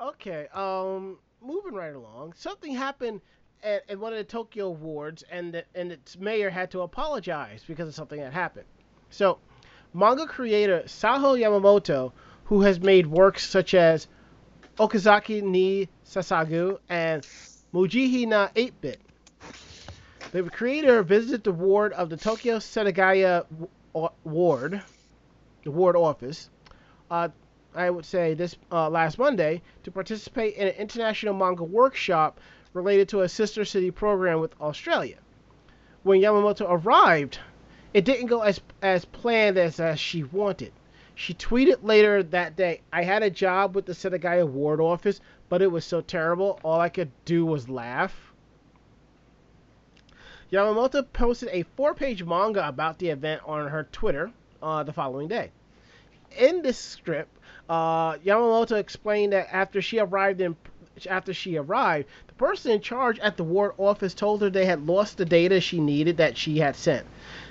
Okay. Um, moving right along. Something happened at, at one of the Tokyo Awards, and the, and its mayor had to apologize because of something that happened. So, manga creator Saho Yamamoto, who has made works such as Okazaki ni Sasagu and Mujihi na 8-bit. The creator visited the ward of the Tokyo Setagaya ward, the ward office, uh, I would say this uh, last Monday to participate in an international manga workshop related to a sister city program with Australia. When Yamamoto arrived, it didn't go as as planned as, as she wanted. She tweeted later that day, "I had a job with the Setagaya ward office, but it was so terrible. All I could do was laugh." Yamamoto posted a four-page manga about the event on her Twitter uh, the following day in this script, uh, Yamamoto explained that after she arrived in after she arrived, the person in charge at the ward office told her they had lost the data she needed that she had sent.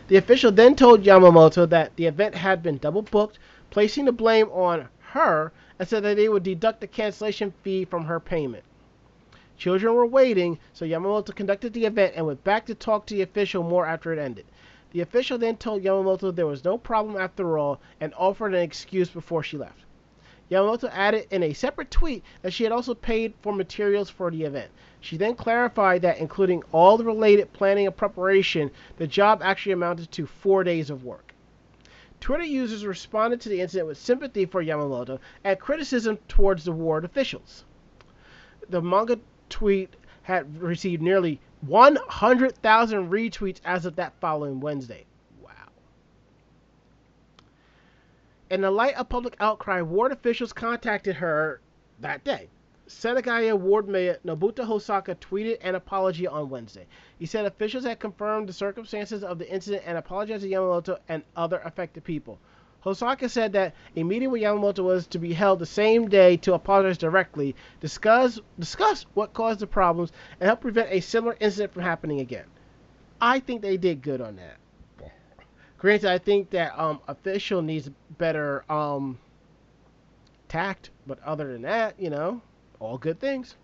The official then told Yamamoto that the event had been double booked, placing the blame on her and said that they would deduct the cancellation fee from her payment. Children were waiting, so Yamamoto conducted the event and went back to talk to the official more after it ended. The official then told Yamamoto there was no problem after all and offered an excuse before she left. Yamamoto added in a separate tweet that she had also paid for materials for the event. She then clarified that, including all the related planning and preparation, the job actually amounted to four days of work. Twitter users responded to the incident with sympathy for Yamamoto and criticism towards the ward officials. The manga tweet had received nearly 100,000 retweets as of that following Wednesday. Wow. In the light of public outcry, ward officials contacted her that day. Setagaya Ward Mayor Nobuto Hosaka tweeted an apology on Wednesday. He said officials had confirmed the circumstances of the incident and apologized to Yamamoto and other affected people. Hosaka said that a meeting with Yamamoto was to be held the same day to apologize directly, discuss discuss what caused the problems, and help prevent a similar incident from happening again. I think they did good on that. Granted, I think that um, official needs better um, tact, but other than that, you know, all good things.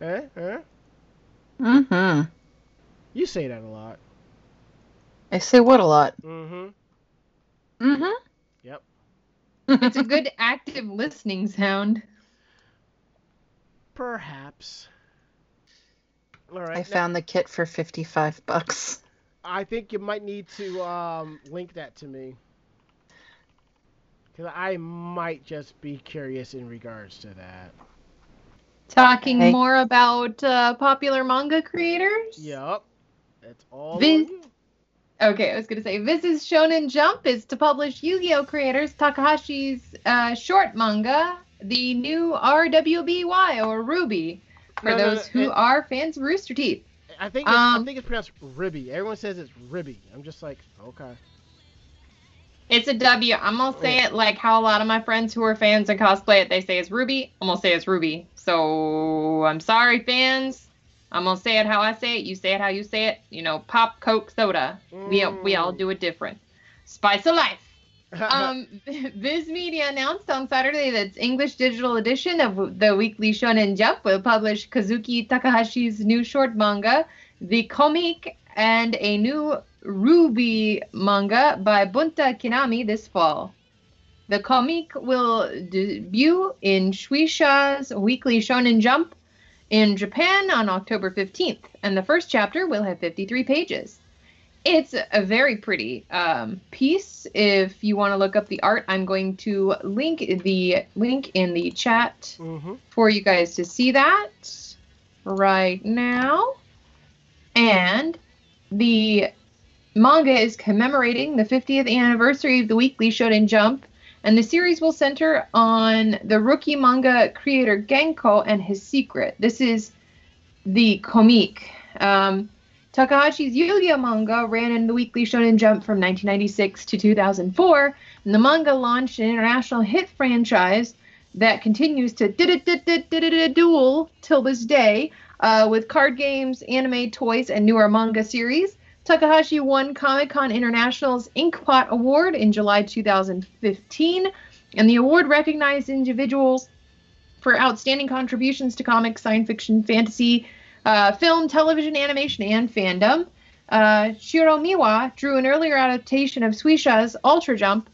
Eh? Eh? Mm-hmm. You say that a lot. I say what a lot. Mm-hmm. Mm-hmm. Yep. It's a good active listening sound. Perhaps. All right. I now- found the kit for 55 bucks. I think you might need to um, link that to me. Because I might just be curious in regards to that. Talking Okay. more about uh, popular manga creators. Yup. That's all on Vin- you. Okay, I was gonna say this is Shonen Jump is to publish Yu-Gi-Oh creators Takahashi's uh, short manga, the new RWBY or Ruby, for No, no, no, those who it- are fans of Rooster Teeth. I think it's, I um, think it's pronounced Ribby. Everyone says it's Ribby. I'm just like, okay. It's a W. I'm gonna say it like how a lot of my friends who are fans and cosplay it, they say it's Ruby. I'm gonna say it's Ruby. So I'm sorry, fans. I'm gonna say it how I say it. You say it how you say it. You know, pop, coke, soda. We we all Mm. do it different. Spice of life. um, Viz Media announced on Saturday that its English digital edition of the weekly Shonen Jump will publish Kazuki Takahashi's new short manga, The Comic, and a new Ruby manga by Bunta Kinami this fall. The comic will debut in Shueisha's weekly Shonen Jump in Japan on October 15th, and the first chapter will have 53 pages. It's a very pretty um, piece. If you want to look up the art, I'm going to link the link in the chat mm-hmm. for you guys to see that right now. And the manga is commemorating the 50th anniversary of the weekly Shonen Jump, and the series will center on the rookie manga creator Genko and his secret. This is the comic. Um, Takahashi's Yu-Gi-Oh manga ran in the Weekly Shonen Jump from 1996 to 2004, and the manga launched an international hit franchise that continues to duel till this day uh, with card games, anime, toys, and newer manga series. Takahashi won Comic Con International's Inkpot Award in July 2015, and the award recognized individuals for outstanding contributions to comics, science fiction, fantasy, uh, film, television, animation, and fandom. Uh, Shirow Miwa drew an earlier adaptation of Shueisha's Ultra Jump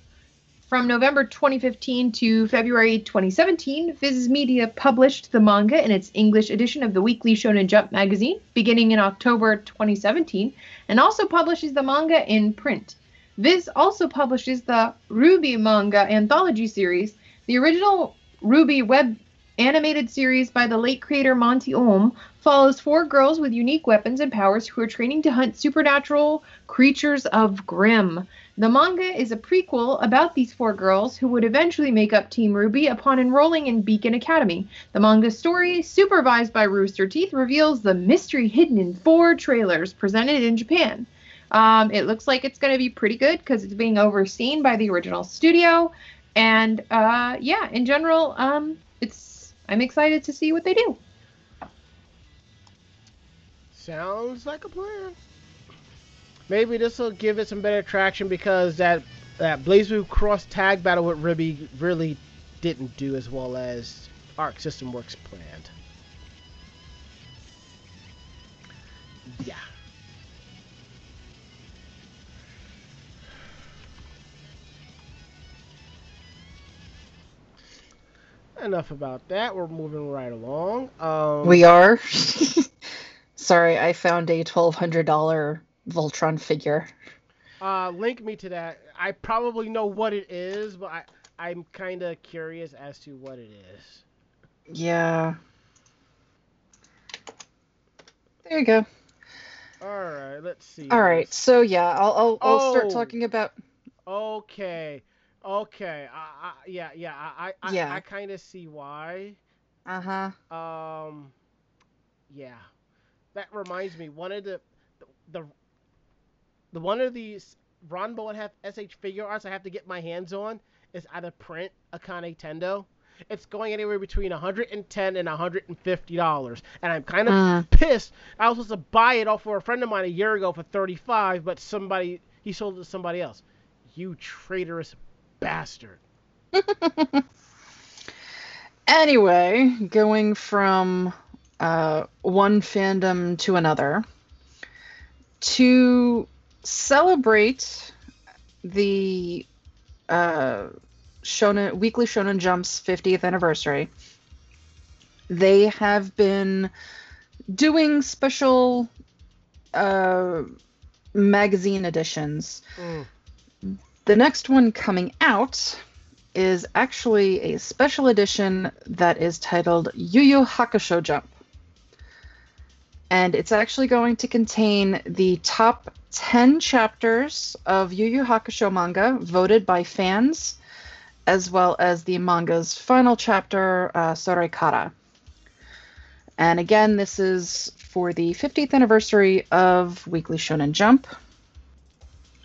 from November 2015 to February 2017. Viz Media published the manga in its English edition of the Weekly Shonen Jump magazine beginning in October 2017 and also publishes the manga in print. Viz also publishes the Ruby manga anthology series. The original Ruby web animated series by the late creator Monty Oum follows four girls with unique weapons and powers who are training to hunt supernatural creatures of Grimm. The manga is a prequel about these four girls who would eventually make up Team Ruby upon enrolling in Beacon Academy. The manga story, supervised by Rooster Teeth, reveals the mystery hidden in four trailers presented in Japan. Um, it looks like it's going to be pretty good because it's being overseen by the original studio. And uh, yeah, in general, um, it's I'm excited to see what they do. Sounds like a plan maybe this will give it some better traction because that that BlazBlue cross tag battle with Ribby really didn't do as well as Arc System Works planned. Yeah. Enough about that. We're moving right along. Um, we are. Sorry, I found a twelve hundred dollar Voltron figure. uh, link me to that. I probably know what it is, but I I'm kind of curious as to what it is. Yeah. There you go. All right, let's see. All right. So yeah, I'll I'll, I'll start Oh. talking about. Okay. Okay. I, I, yeah. Yeah. I. I, Yeah. I, I kind of see why. Uh huh. Um. Yeah. That reminds me. One of the the the, one of these Ranma ½ SH Figuarts I have to get my hands on is out of print Akane Tendo. It's going anywhere between 110 and 150 dollars, and I'm kind of Mm. pissed. I was supposed to buy it off for a friend of mine a year ago for 35, but somebody he sold it to somebody else. You traitorous bastard. Anyway, going from uh, one fandom to another to celebrate the uh, Shonen Weekly Shonen Jump's 50th anniversary. They have been doing special uh, magazine editions. Mm. The next one coming out is actually a special edition that is titled Yu Yu Hakusho Jump. And it's actually going to contain the top 10 chapters of Yu Yu Hakusho manga voted by fans, as well as the manga's final chapter, uh, Sorekara. And again, this is for the 50th anniversary of Weekly Shonen Jump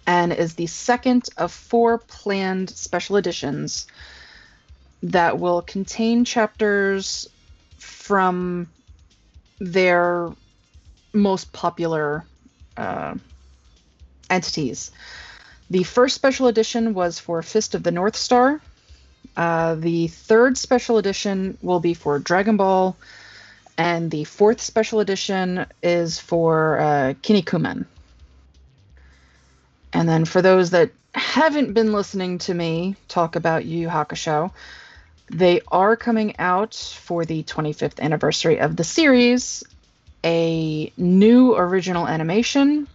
and is the second of four planned special editions that will contain chapters from their most popular uh, entities. The first special edition was for Fist of the North Star. Uh, the third special edition will be for Dragon Ball, and the fourth special edition is for uh, Kinnikuman. And then for those that haven't been listening to me talk about Yu Yu Hakusho, they are coming out for the 25th anniversary of the series a new original animation,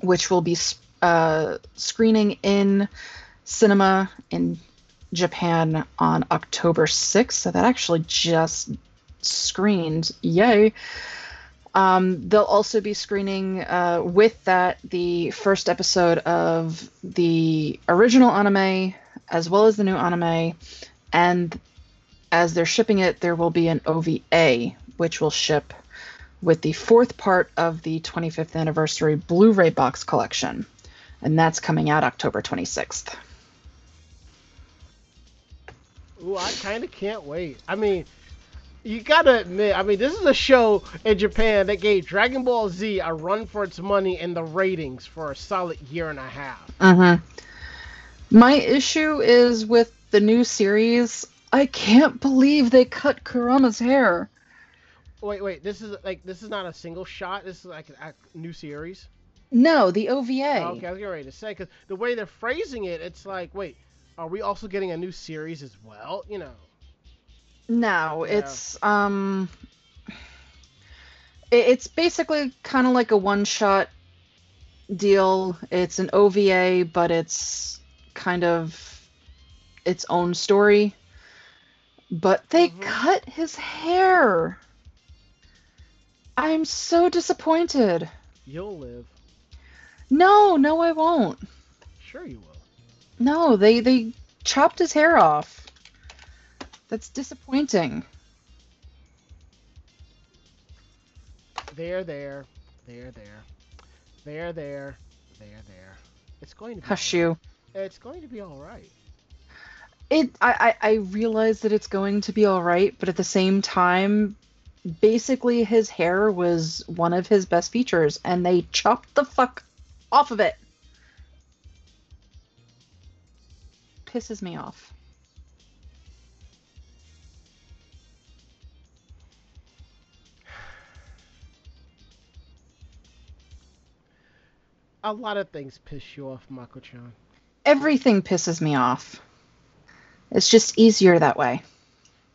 which will be uh, screening in cinema in Japan on October 6th. So that actually just screened. Yay! Um, they'll also be screening uh, with that the first episode of the original anime as well as the new anime. And as they're shipping it, there will be an OVA, which will ship with the fourth part of the 25th anniversary Blu ray box collection. And that's coming out October 26th. Ooh, I kind of can't wait. I mean, you gotta admit, I mean, this is a show in Japan that gave Dragon Ball Z a run for its money in the ratings for a solid year and a half. Uh-huh. My issue is with the new series. I can't believe they cut Kurama's hair. Wait, wait, this is like this is not a single shot. This is like a, new series. No, the OVA. Okay, I was getting ready to say because the way they're phrasing it, it's like, wait, are we also getting a new series as well? You know. No, Yeah. it's um it's basically kind of like a one-shot deal. It's an OVA, but it's kind of its own story. But they Mhm. cut his hair. I'm so disappointed. You'll live. No, no I won't. Sure, you will. No, they they chopped his hair off. That's disappointing. There, there, there, there, there, there, there, there. It's going to be. Hush you. right. It's going to be all right. It I, I I realize that it's going to be all right, but at the same time, basically his hair was one of his best features, and they chopped the fuck off of it. Pisses me off. A lot of things piss you off, Mako-chan. Everything pisses me off. It's just easier that way.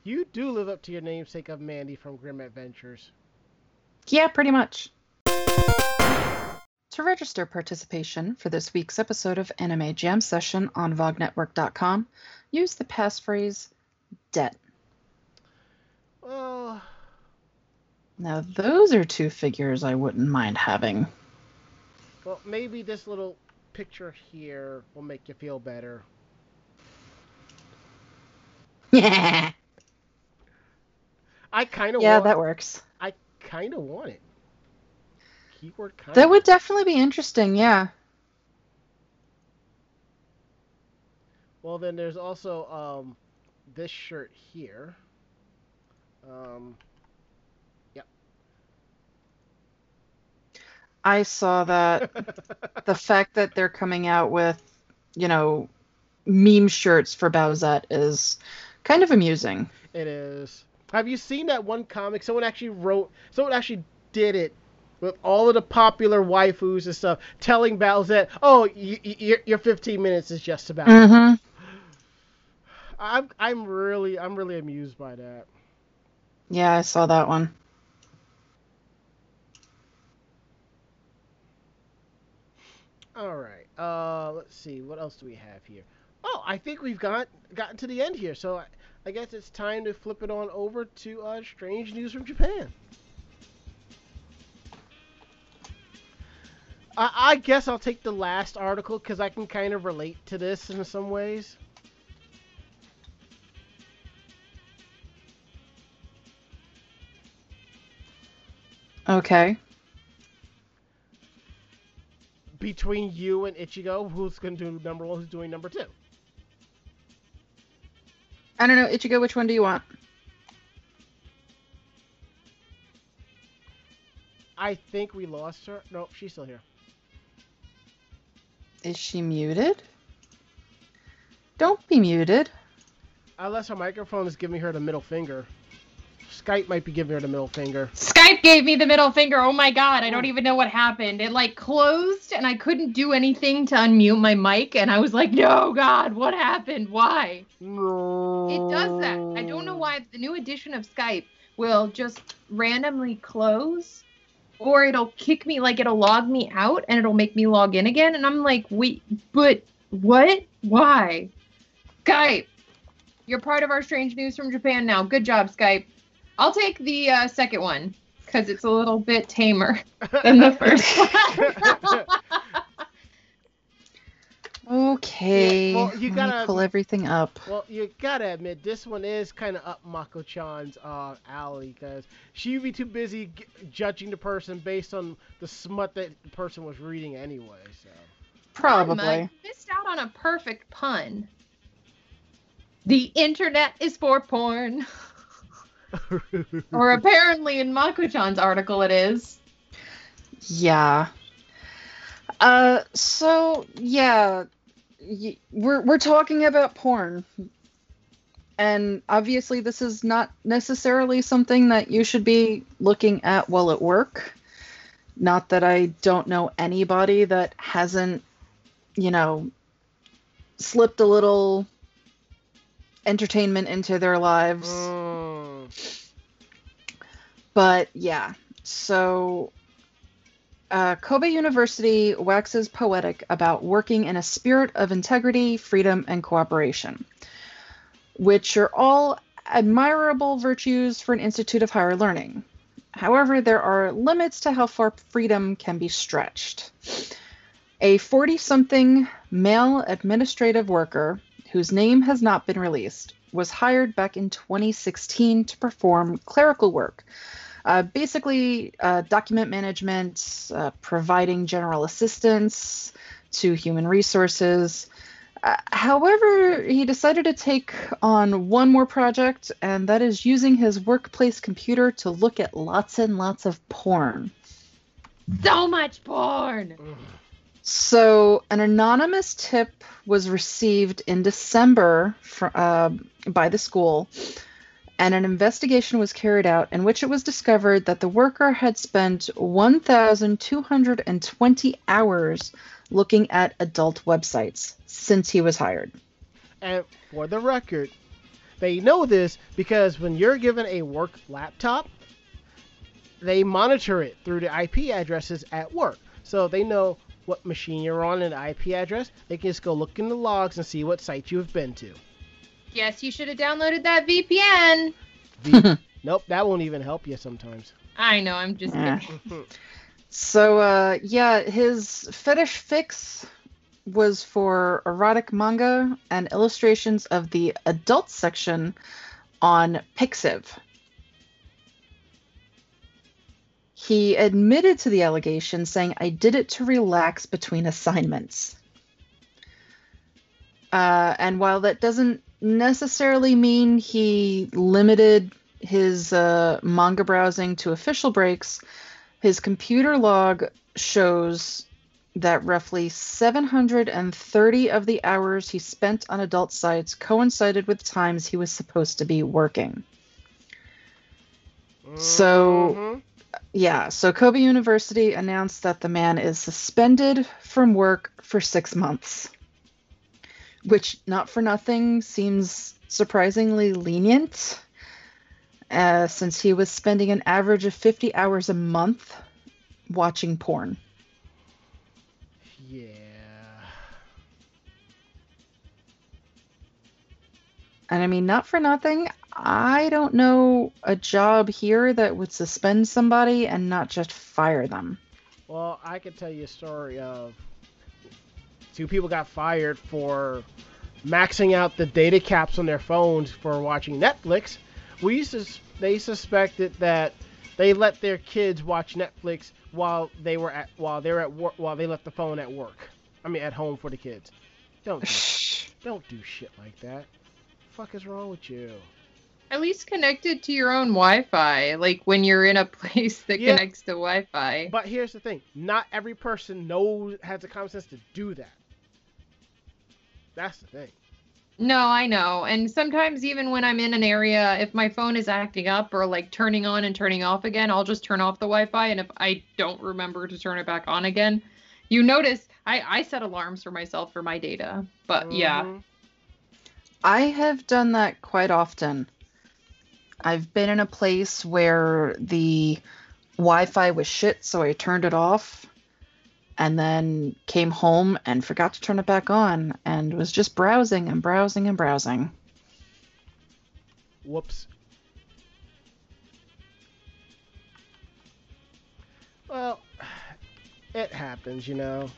You do live up to your namesake of Mandy from Grim Adventures. Yeah, pretty much. To register participation for this week's episode of Anime Jam Session on VogNetwork.com, use the passphrase DEBT. Well, Now, those are two figures I wouldn't mind having. well, maybe this little picture here will make you feel better. yeah, I kind of want. Yeah, that works. I kind of want it. Keyword kind. That would definitely be interesting, yeah. Well, then there's also um, this shirt here. Um, I saw that. the fact that they're coming out with, you know, meme shirts for Bowsette is kind of amusing. It is. Have you seen that one comic? Someone actually wrote. Someone actually did it with all of the popular waifus and stuff, telling Bowsette, "Oh, y- y- your your 15 minutes is just about." Mm-hmm. I'm I'm really I'm really amused by that. Yeah, I saw that one. All right. Uh, let's see. What else do we have here? Oh, I think we've got gotten to the end here. So I, guess it's time to flip it on over to uh, strange news from Japan. I, I guess I'll take the last article because I can kind of relate to this in some ways. Okay. Between you and Ichigo, who's going to do number one? Who's doing number two? I don't know, Ichigo, which one do you want? I think we lost her. Nope, she's still here. Is she muted? Don't be muted. Unless her microphone is giving her the middle finger. Skype might be giving her the middle finger. Skype gave me the middle finger. Oh my god, I don't even know what happened. It like closed and I couldn't do anything to unmute my mic and I was like, "No, god, what happened? Why?" No. It does that. I don't know why the new edition of Skype will just randomly close or it'll kick me like it'll log me out and it'll make me log in again and I'm like, "Wait, but what? Why?" Skype. You're part of our strange news from Japan now. Good job, Skype. I'll take the uh, second one because it's a little bit tamer than the first one. Okay. Yeah, well, you gotta- me pull everything up. well, you gotta admit, this one is kind of up Mako-chan's uh, alley because she'd be too busy g- judging the person based on the smut that the person was reading anyway. So. Probably. I missed out on a perfect pun. The internet is for porn. or apparently in Mako-chan's article it is. Yeah. Uh, so yeah, y- we're we're talking about porn, and obviously this is not necessarily something that you should be looking at while at work. Not that I don't know anybody that hasn't, you know, slipped a little entertainment into their lives. Mm. But yeah, so uh, Kobe University waxes poetic about working in a spirit of integrity, freedom, and cooperation, which are all admirable virtues for an institute of higher learning. However, there are limits to how far freedom can be stretched. A 40 something male administrative worker, whose name has not been released, was hired back in 2016 to perform clerical work uh, basically, uh, document management, uh, providing general assistance to human resources. Uh, however, he decided to take on one more project, and that is using his workplace computer to look at lots and lots of porn. So much porn. So, an anonymous tip was received in December fr- uh, by the school, and an investigation was carried out in which it was discovered that the worker had spent 1,220 hours looking at adult websites since he was hired. And for the record, They know this because when you're given a work laptop, they monitor it through the IP addresses at work. So they know what machine you're on and the IP address. They can just go look in the logs and see what site you have been to. Yes, you should have downloaded that VPN. V- nope, that won't even help you sometimes. I know, I'm just Yeah. kidding. So, uh, yeah, his fetish fix was for erotic manga and illustrations of the adult section on Pixiv. He admitted to the allegation, saying, I did it to relax between assignments. Uh, and while that doesn't necessarily mean he limited his uh, manga browsing to official breaks, his computer log shows that roughly 730 of the hours he spent on adult sites coincided with times he was supposed to be working. So- Mhm. Yeah, so Kobe University announced that the man is suspended from work for six months, which, not for nothing, seems surprisingly lenient, uh, since he was spending an average of 50 hours a month watching porn. yeah. And I mean, not for nothing, I don't know a job here that would suspend somebody and not just fire them. Well, I could tell you a story of two people got fired for maxing out the data caps on their phones for watching Netflix. We sus- they suspected that they let their kids watch Netflix while they were at while they were at work while they left the phone at work. I mean, at home for the kids. Don't do, don't do shit like that. The fuck is wrong with you? At least connected to your own Wi-Fi, like when you're in a place that Yeah. connects to Wi-Fi. But here's the thing: not every person knows has the common sense to do that. That's the thing. No, I know. And sometimes even when I'm in an area, if my phone is acting up or like turning on and turning off again, I'll just turn off the Wi-Fi. And if I don't remember to turn it back on again, you notice I I set alarms for myself for my data. But yeah, Mhm. I have done that quite often. I've been in a place where the Wi Fi was shit, so I turned it off and then came home and forgot to turn it back on and was just browsing and browsing and browsing. Whoops. Well, it happens, you know.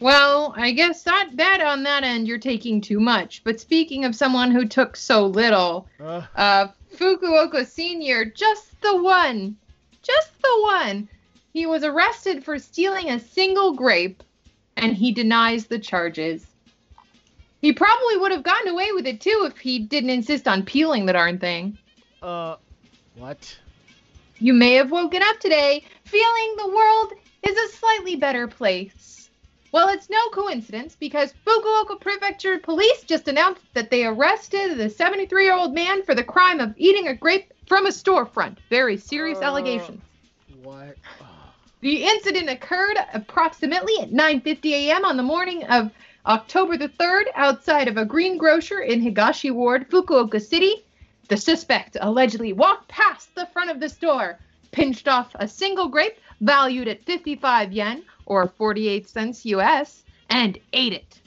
Well, I guess that that on that end you're taking too much. But speaking of someone who took so little, Uh, uh, Fukuoka Senior, just the one, just the one. He was arrested for stealing a single grape, and he denies the charges. He probably would have gotten away with it too if he didn't insist on peeling the darn thing. uh, what? You may have woken up today feeling the world is a slightly better place. Well, it's no coincidence because Fukuoka Prefecture Police just announced that they arrested the 73 year old man for the crime of eating a grape from a storefront. Very serious Uh. allegations. What? Oh, The incident occurred approximately at 9:50 a.m. on the morning of October the 3rd outside of a greengrocer in Higashi Ward, Fukuoka City. The suspect allegedly walked past the front of the store, pinched off a single grape valued at 55 yen or 48 cents US and ate it.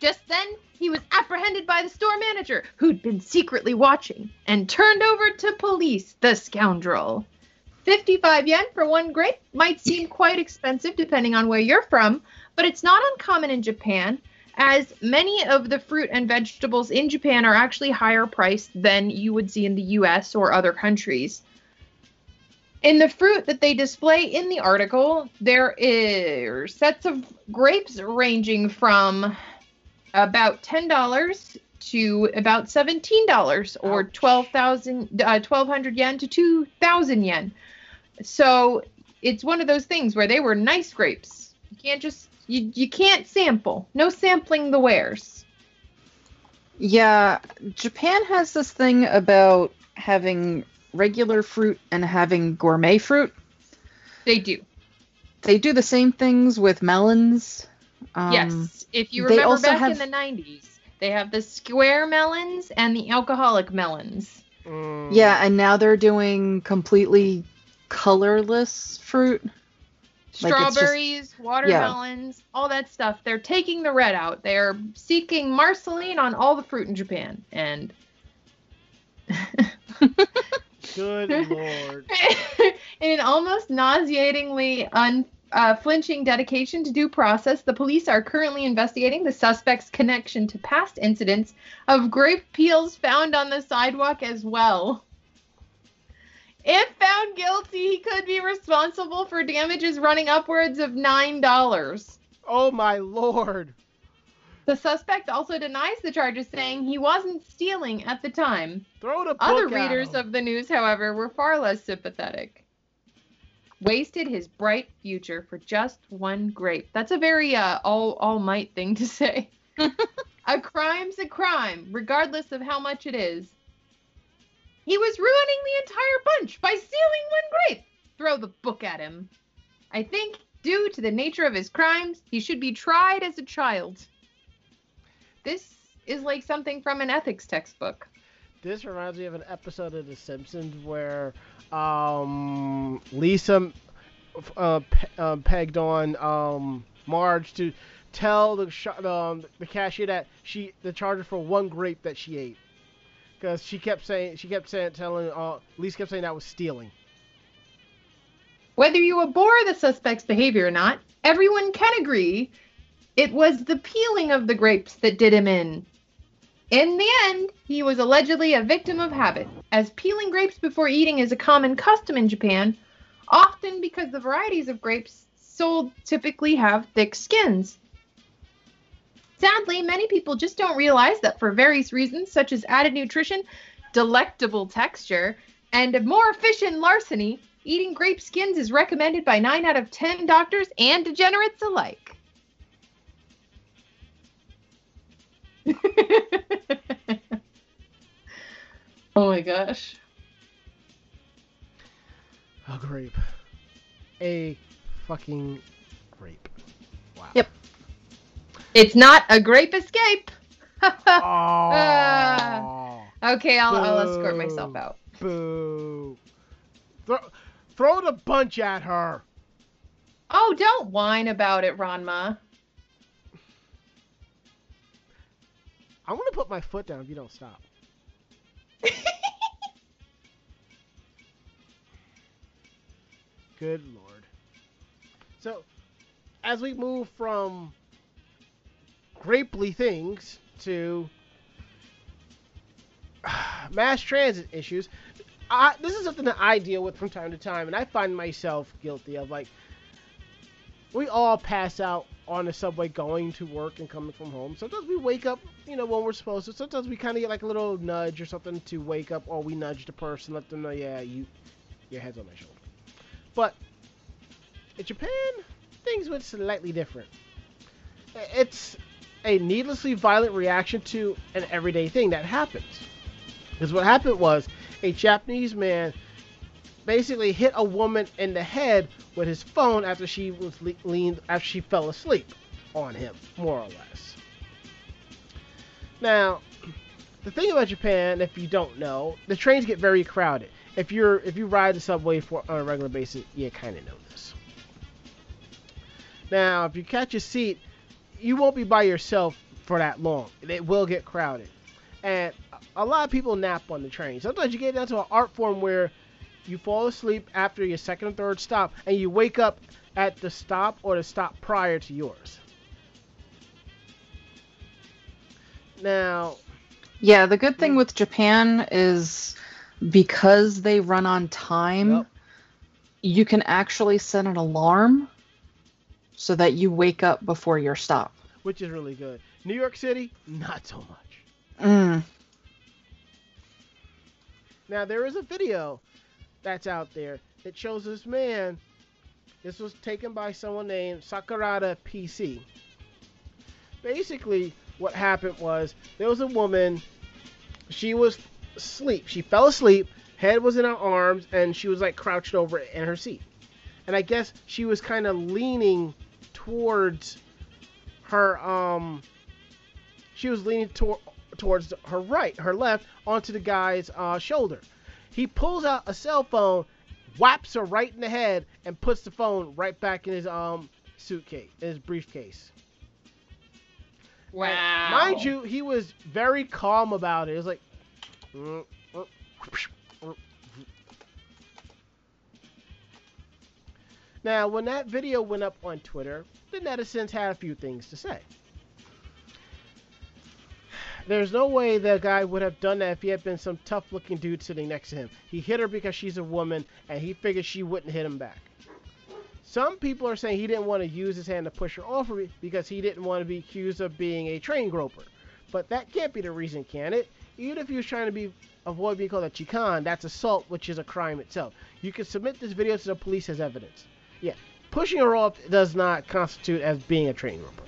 Just then, he was apprehended by the store manager, who'd been secretly watching, and turned over to police, the scoundrel. 55 yen for one grape might seem quite expensive depending on where you're from, but it's not uncommon in Japan, as many of the fruit and vegetables in Japan are actually higher priced than you would see in the US or other countries. In the fruit that they display in the article, there are sets of grapes ranging from about $10 to about $17 or Ouch. 12,000 uh, 1200 yen to 2000 yen. So it's one of those things where they were nice grapes. You can't just you you can't sample. No sampling the wares. Yeah, Japan has this thing about having regular fruit and having gourmet fruit. They do. They do the same things with melons. Um, yes. If you remember also back have- in the 90s, They have the square melons and the alcoholic melons. Mm. Yeah, and now they're doing completely colorless fruit. Like, it's just- Strawberries, watermelons, all that stuff. They're taking the red out. They're seeking Marceline on all the fruit in Japan. And Good lord. in an almost nauseatingly unflinching uh, dedication to due process, the police are currently investigating the suspect's connection to past incidents of grape peels found on the sidewalk as well. If found guilty, he could be responsible for damages running upwards of $9. Oh my lord. The suspect also denies the charges, saying he wasn't stealing at the time. Throw the book Other readers him. of the news, however, were far less sympathetic. Wasted his bright future for just one grape. That's a very uh, all All Might thing to say. a crime's a crime, regardless of how much it is. He was ruining the entire bunch by stealing one grape. Throw the book at him. I think, due to the nature of his crimes, he should be tried as a child. This is like something from an ethics textbook. This reminds me of an episode of The Simpsons where um, Lisa uh, pe- uh, pegged on um, Marge to tell the sh- um, the cashier that she the charges for one grape that she ate because she kept saying she kept saying telling uh, Lisa kept saying that was stealing. Whether you abhor the suspect's behavior or not, everyone can agree it was the peeling of the grapes that did him in. In the end, he was allegedly a victim of habit, as peeling grapes before eating is a common custom in Japan, often because the varieties of grapes sold typically have thick skins. Sadly, many people just don't realize that for various reasons, such as added nutrition, delectable texture, and more efficient larceny, eating grape skins is recommended by 9 out of 10 doctors and degenerates alike. oh my gosh. A grape. A fucking grape. Wow. Yep. It's not a grape escape. Oh. okay, I'll, I'll escort myself out. Boo. Throw, throw the bunch at her. Oh, don't whine about it, Ranma. I'm gonna put my foot down if you don't stop. Good lord. So, as we move from grapely things to mass transit issues, I, this is something that I deal with from time to time, and I find myself guilty of. Like, we all pass out on the subway going to work and coming from home. Sometimes we wake up, you know, when we're supposed to. Sometimes we kind of get like a little nudge or something to wake up, or we nudge the person, let them know, yeah, you, your head's on my shoulder. But in Japan, things went slightly different. It's a needlessly violent reaction to an everyday thing that happens. Because what happened was a Japanese man basically hit a woman in the head with his phone after she was le- leaned after she fell asleep on him, more or less. Now, the thing about Japan, if you don't know, the trains get very crowded. If you're if you ride the subway for on a regular basis, you kind of know this. Now, if you catch a seat, you won't be by yourself for that long. It will get crowded, and a lot of people nap on the train. Sometimes you get down to an art form where you fall asleep after your second or third stop, and you wake up at the stop or the stop prior to yours. Now, Yeah, the good thing with Japan is because they run on time, Yep. you can actually set an alarm so that you wake up before your stop. which is really good. New York City, not so much. Mm. Now there is a video that's out there that shows this man. This was taken by someone named Sakurada PC. Basically, what happened was there was a woman. She was asleep. She fell asleep. Head was in her arms, and she was like crouched over in her seat. And I guess she was kind of leaning towards her. Um, she was leaning tor- towards her right, her left, onto the guy's uh, shoulder. He pulls out a cell phone, whaps her right in the head, and puts the phone right back in his um suitcase, in his briefcase. Wow. Mind you, he was very calm about it. It was like. mm, mm, mm. Now, when that video went up on Twitter, the netizens had a few things to say. There's no way that guy would have done that if he had been some tough looking dude sitting next to him. He hit her because she's a woman and he figured she wouldn't hit him back. Some people are saying he didn't want to use his hand to push her off because he didn't want to be accused of being a train groper. But that can't be the reason, can it? Even if he was trying to be avoid being called a chikan, that's assault, which is a crime itself. You can submit this video to the police as evidence. Yeah, pushing her off does not constitute as being a train groper.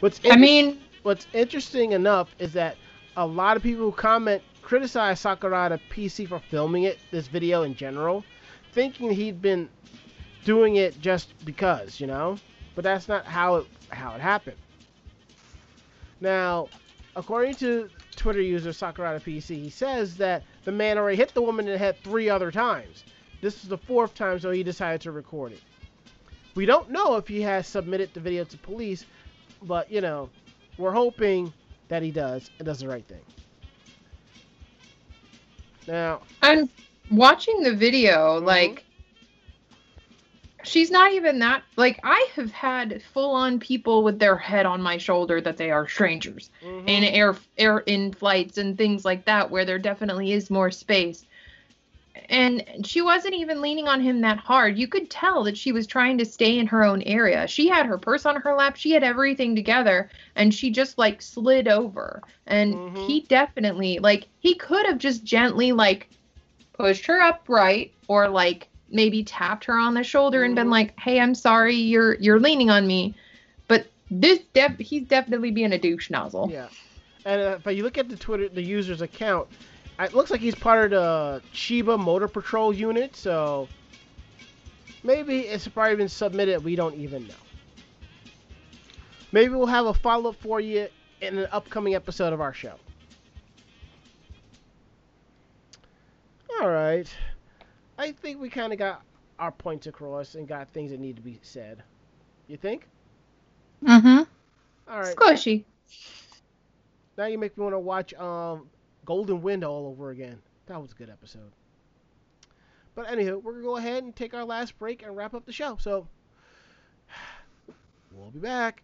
What's I mean, what's interesting enough is that a lot of people who comment criticize Sakurada PC for filming it, this video in general, thinking he'd been doing it just because, you know. But that's not how it how it happened. Now, according to Twitter user Sakurada PC, he says that the man already hit the woman in the head three other times. This is the fourth time, so he decided to record it. We don't know if he has submitted the video to police, but you know, we're hoping that he does and does the right thing. Now, I'm watching the video, Mhm. like she's not even that like I have had full on people with their head on my shoulder that they are strangers mhm, in air air in flights and things like that where there definitely is more space. And she wasn't even leaning on him that hard. You could tell that she was trying to stay in her own area. She had her purse on her lap. She had everything together and she just like slid over. And Mhm. he definitely like he could have just gently like pushed her upright or like maybe tapped her on the shoulder and been Mhm. like, "Hey, I'm sorry. You're you're leaning on me." But this def he's definitely being a douche nozzle. yeah. And uh, if you look at the Twitter, the user's account, it looks like he's part of the Chiba Motor Patrol unit. So maybe it's probably been submitted. We don't even know. Maybe we'll have a follow up for you in an upcoming episode of our show. All right. I think we kind of got our points across and got things that need to be said. You think? Mm-hmm. All right. Squishy. Now you make me want to watch um, Golden Wind all over again. That was a good episode. But anywho, we're gonna go ahead and take our last break and wrap up the show. So we'll be back.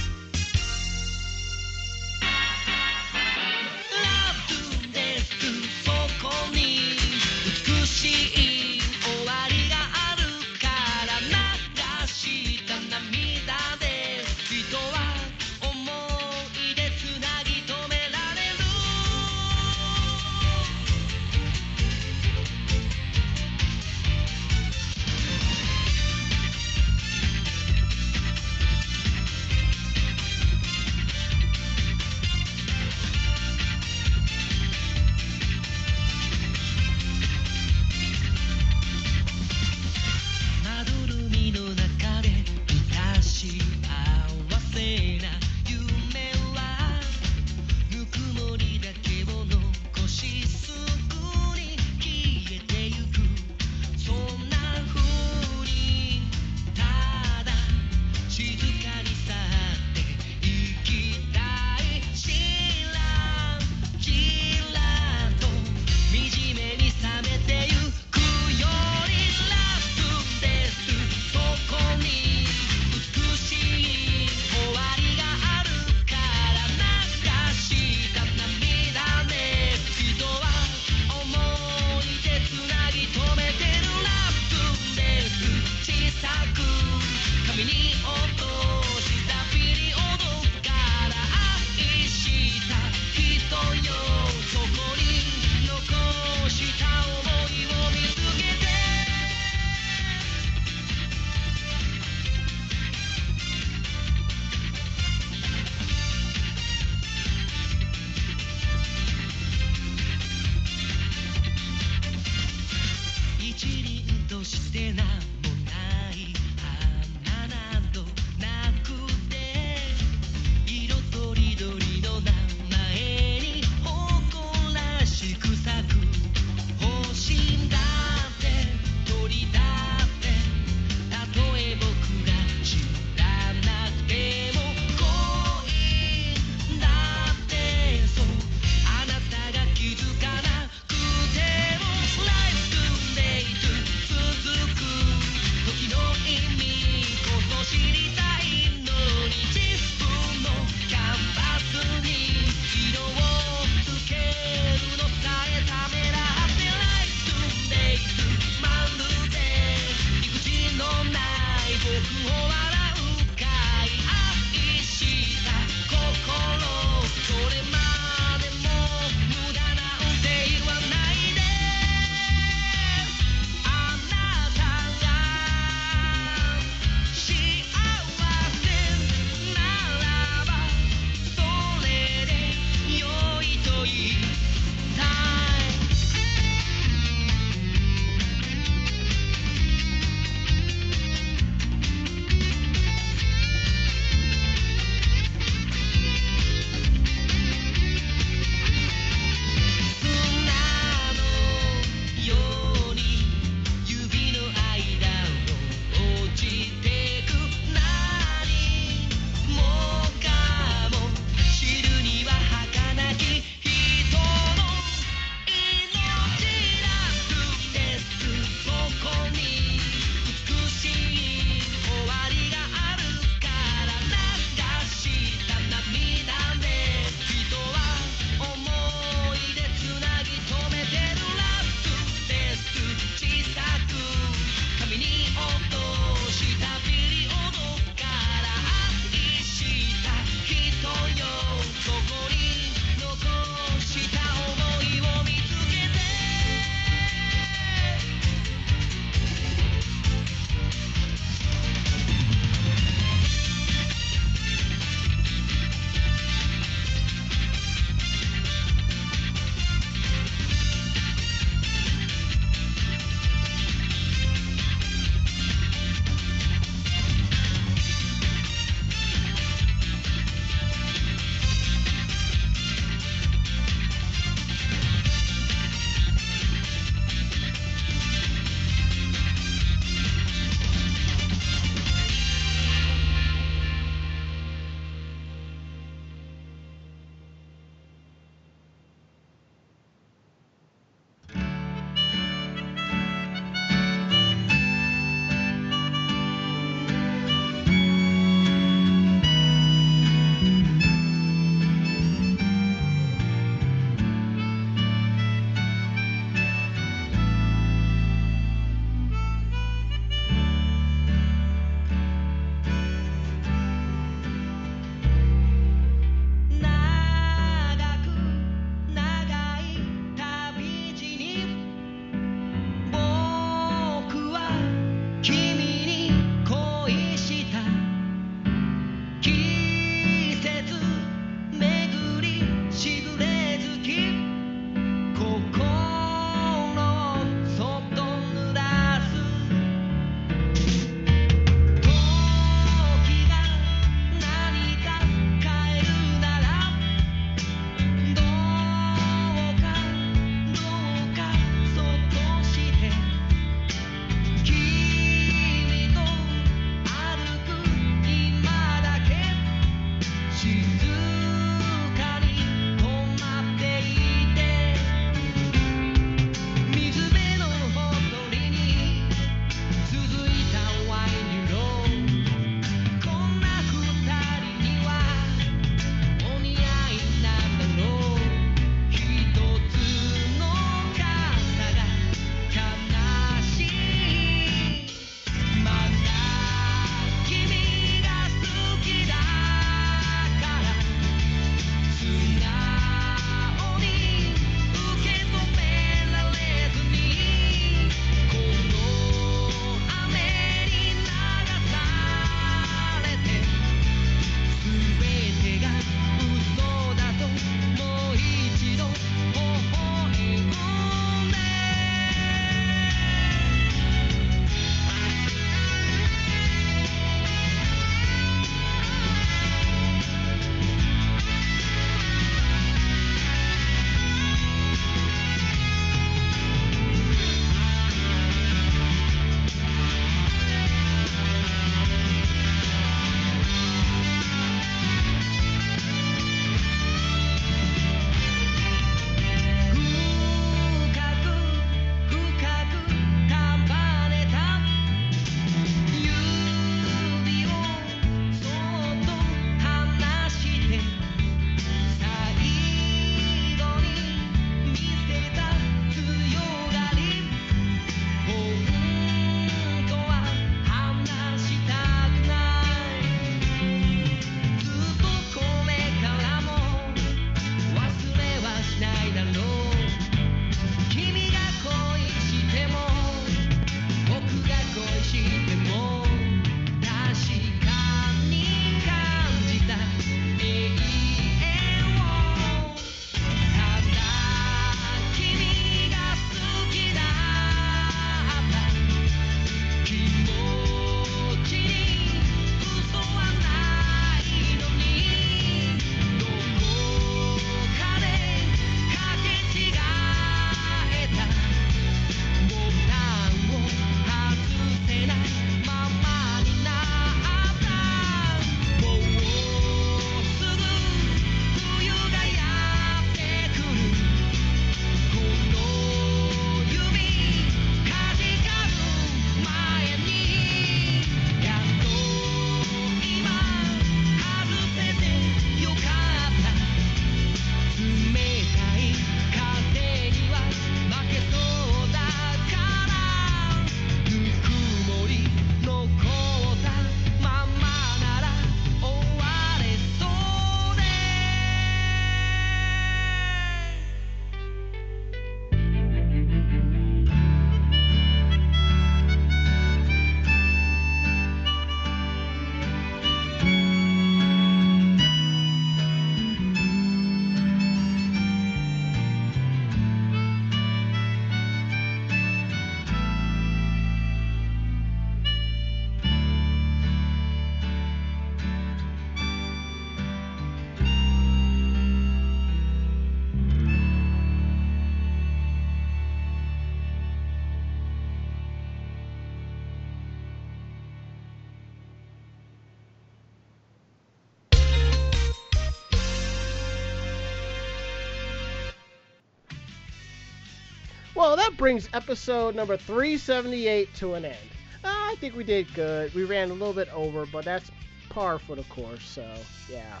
Well, that brings episode number 378 to an end. Uh, I think we did good. We ran a little bit over, but that's par for the course, so yeah.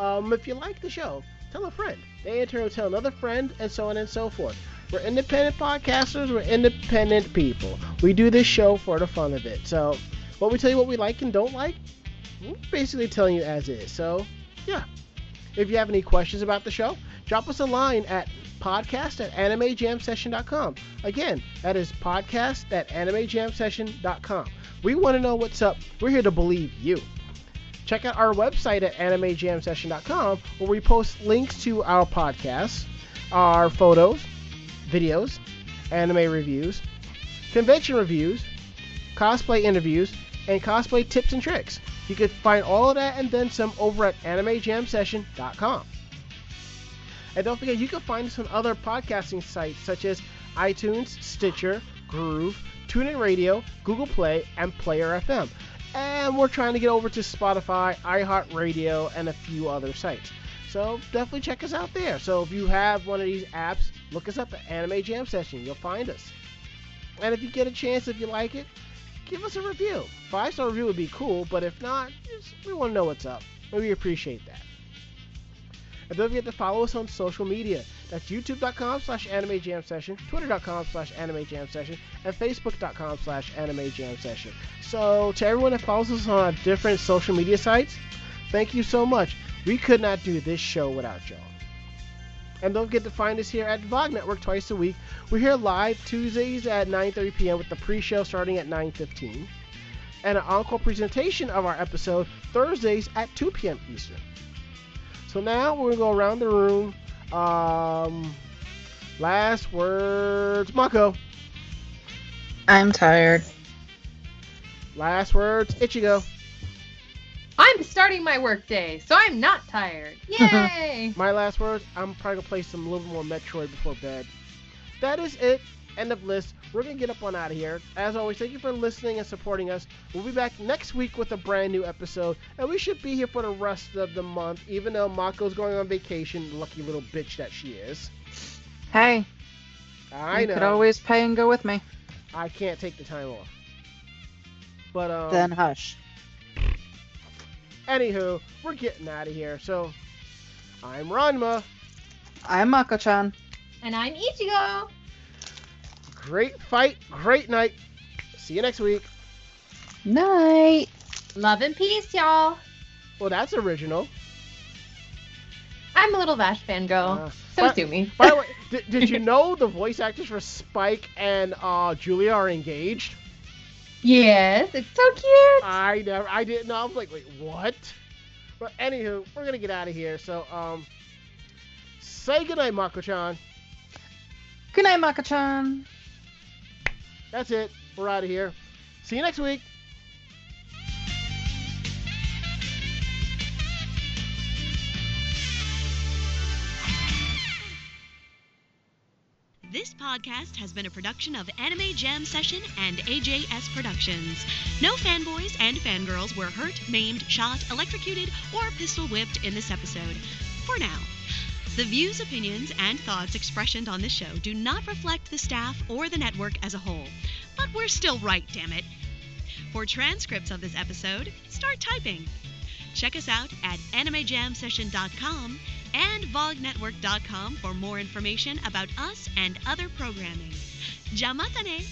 Um, if you like the show, tell a friend. They in turn will tell another friend, and so on and so forth. We're independent podcasters, we're independent people. We do this show for the fun of it. So, what we tell you what we like and don't like, we're basically telling you as is. So, yeah. If you have any questions about the show, drop us a line at podcast at animejamsession.com. Again, that is podcast at animejamsession.com. We want to know what's up. We're here to believe you. Check out our website at animejamsession.com where we post links to our podcasts, our photos, videos, anime reviews, convention reviews, cosplay interviews, and cosplay tips and tricks. You can find all of that and then some over at animejamsession.com. And don't forget, you can find us on other podcasting sites such as iTunes, Stitcher, Groove, TuneIn Radio, Google Play, and Player FM. And we're trying to get over to Spotify, iHeartRadio, and a few other sites. So definitely check us out there. So if you have one of these apps, look us up at Anime Jam Session. You'll find us. And if you get a chance, if you like it, give us a review. Five star review would be cool, but if not, just, we want to know what's up. We appreciate that. And don't forget to follow us on social media. That's youtube.com slash anime jam session, twitter.com slash anime jam session, and facebook.com slash anime jam session. So to everyone that follows us on different social media sites, thank you so much. We could not do this show without y'all. And don't forget to find us here at VOG Network twice a week. We're here live Tuesdays at 9.30 p.m. with the pre-show starting at 9.15. And an encore presentation of our episode Thursdays at 2 p.m. Eastern. So now we're going to go around the room. Um, last words. Mako. I'm tired. Last words. Ichigo. I'm starting my workday, so I'm not tired. Yay! My last words. I'm probably going to play some little more Metroid before bed. That is it. End of list. We're going to get up on out of here. As always, thank you for listening and supporting us. We'll be back next week with a brand new episode. And we should be here for the rest of the month, even though Mako's going on vacation. Lucky little bitch that she is. Hey, I you know. could always pay and go with me. I can't take the time off. But um, then hush. anywho, we're getting out of here. So, I'm Ranma. I'm Mako-chan. and I'm Ichigo. Great fight, great night. See you next week. Night. Love and peace, y'all. Well, that's original. I'm a little Vash fangirl. Uh, so but- sue me. By the way, did, did you know the voice actors for Spike and uh, Julia are engaged? yes, it's so cute. I never, I didn't know. I was like, wait, what? But anywho, we're gonna get out of here. So, um, say goodnight, Mako-chan. Good night, Mako-chan. That's it. We're out of here. See you next week. This podcast has been a production of Anime Jam Session and AJS Productions. No fanboys and fangirls were hurt, maimed, shot, electrocuted, or pistol whipped in this episode. For now. The views, opinions, and thoughts expressed on this show do not reflect the staff or the network as a whole. But we're still right, damn it. For transcripts of this episode, start typing. Check us out at animejamsession.com and vognetwork.com for more information about us and other programming. Jamatane!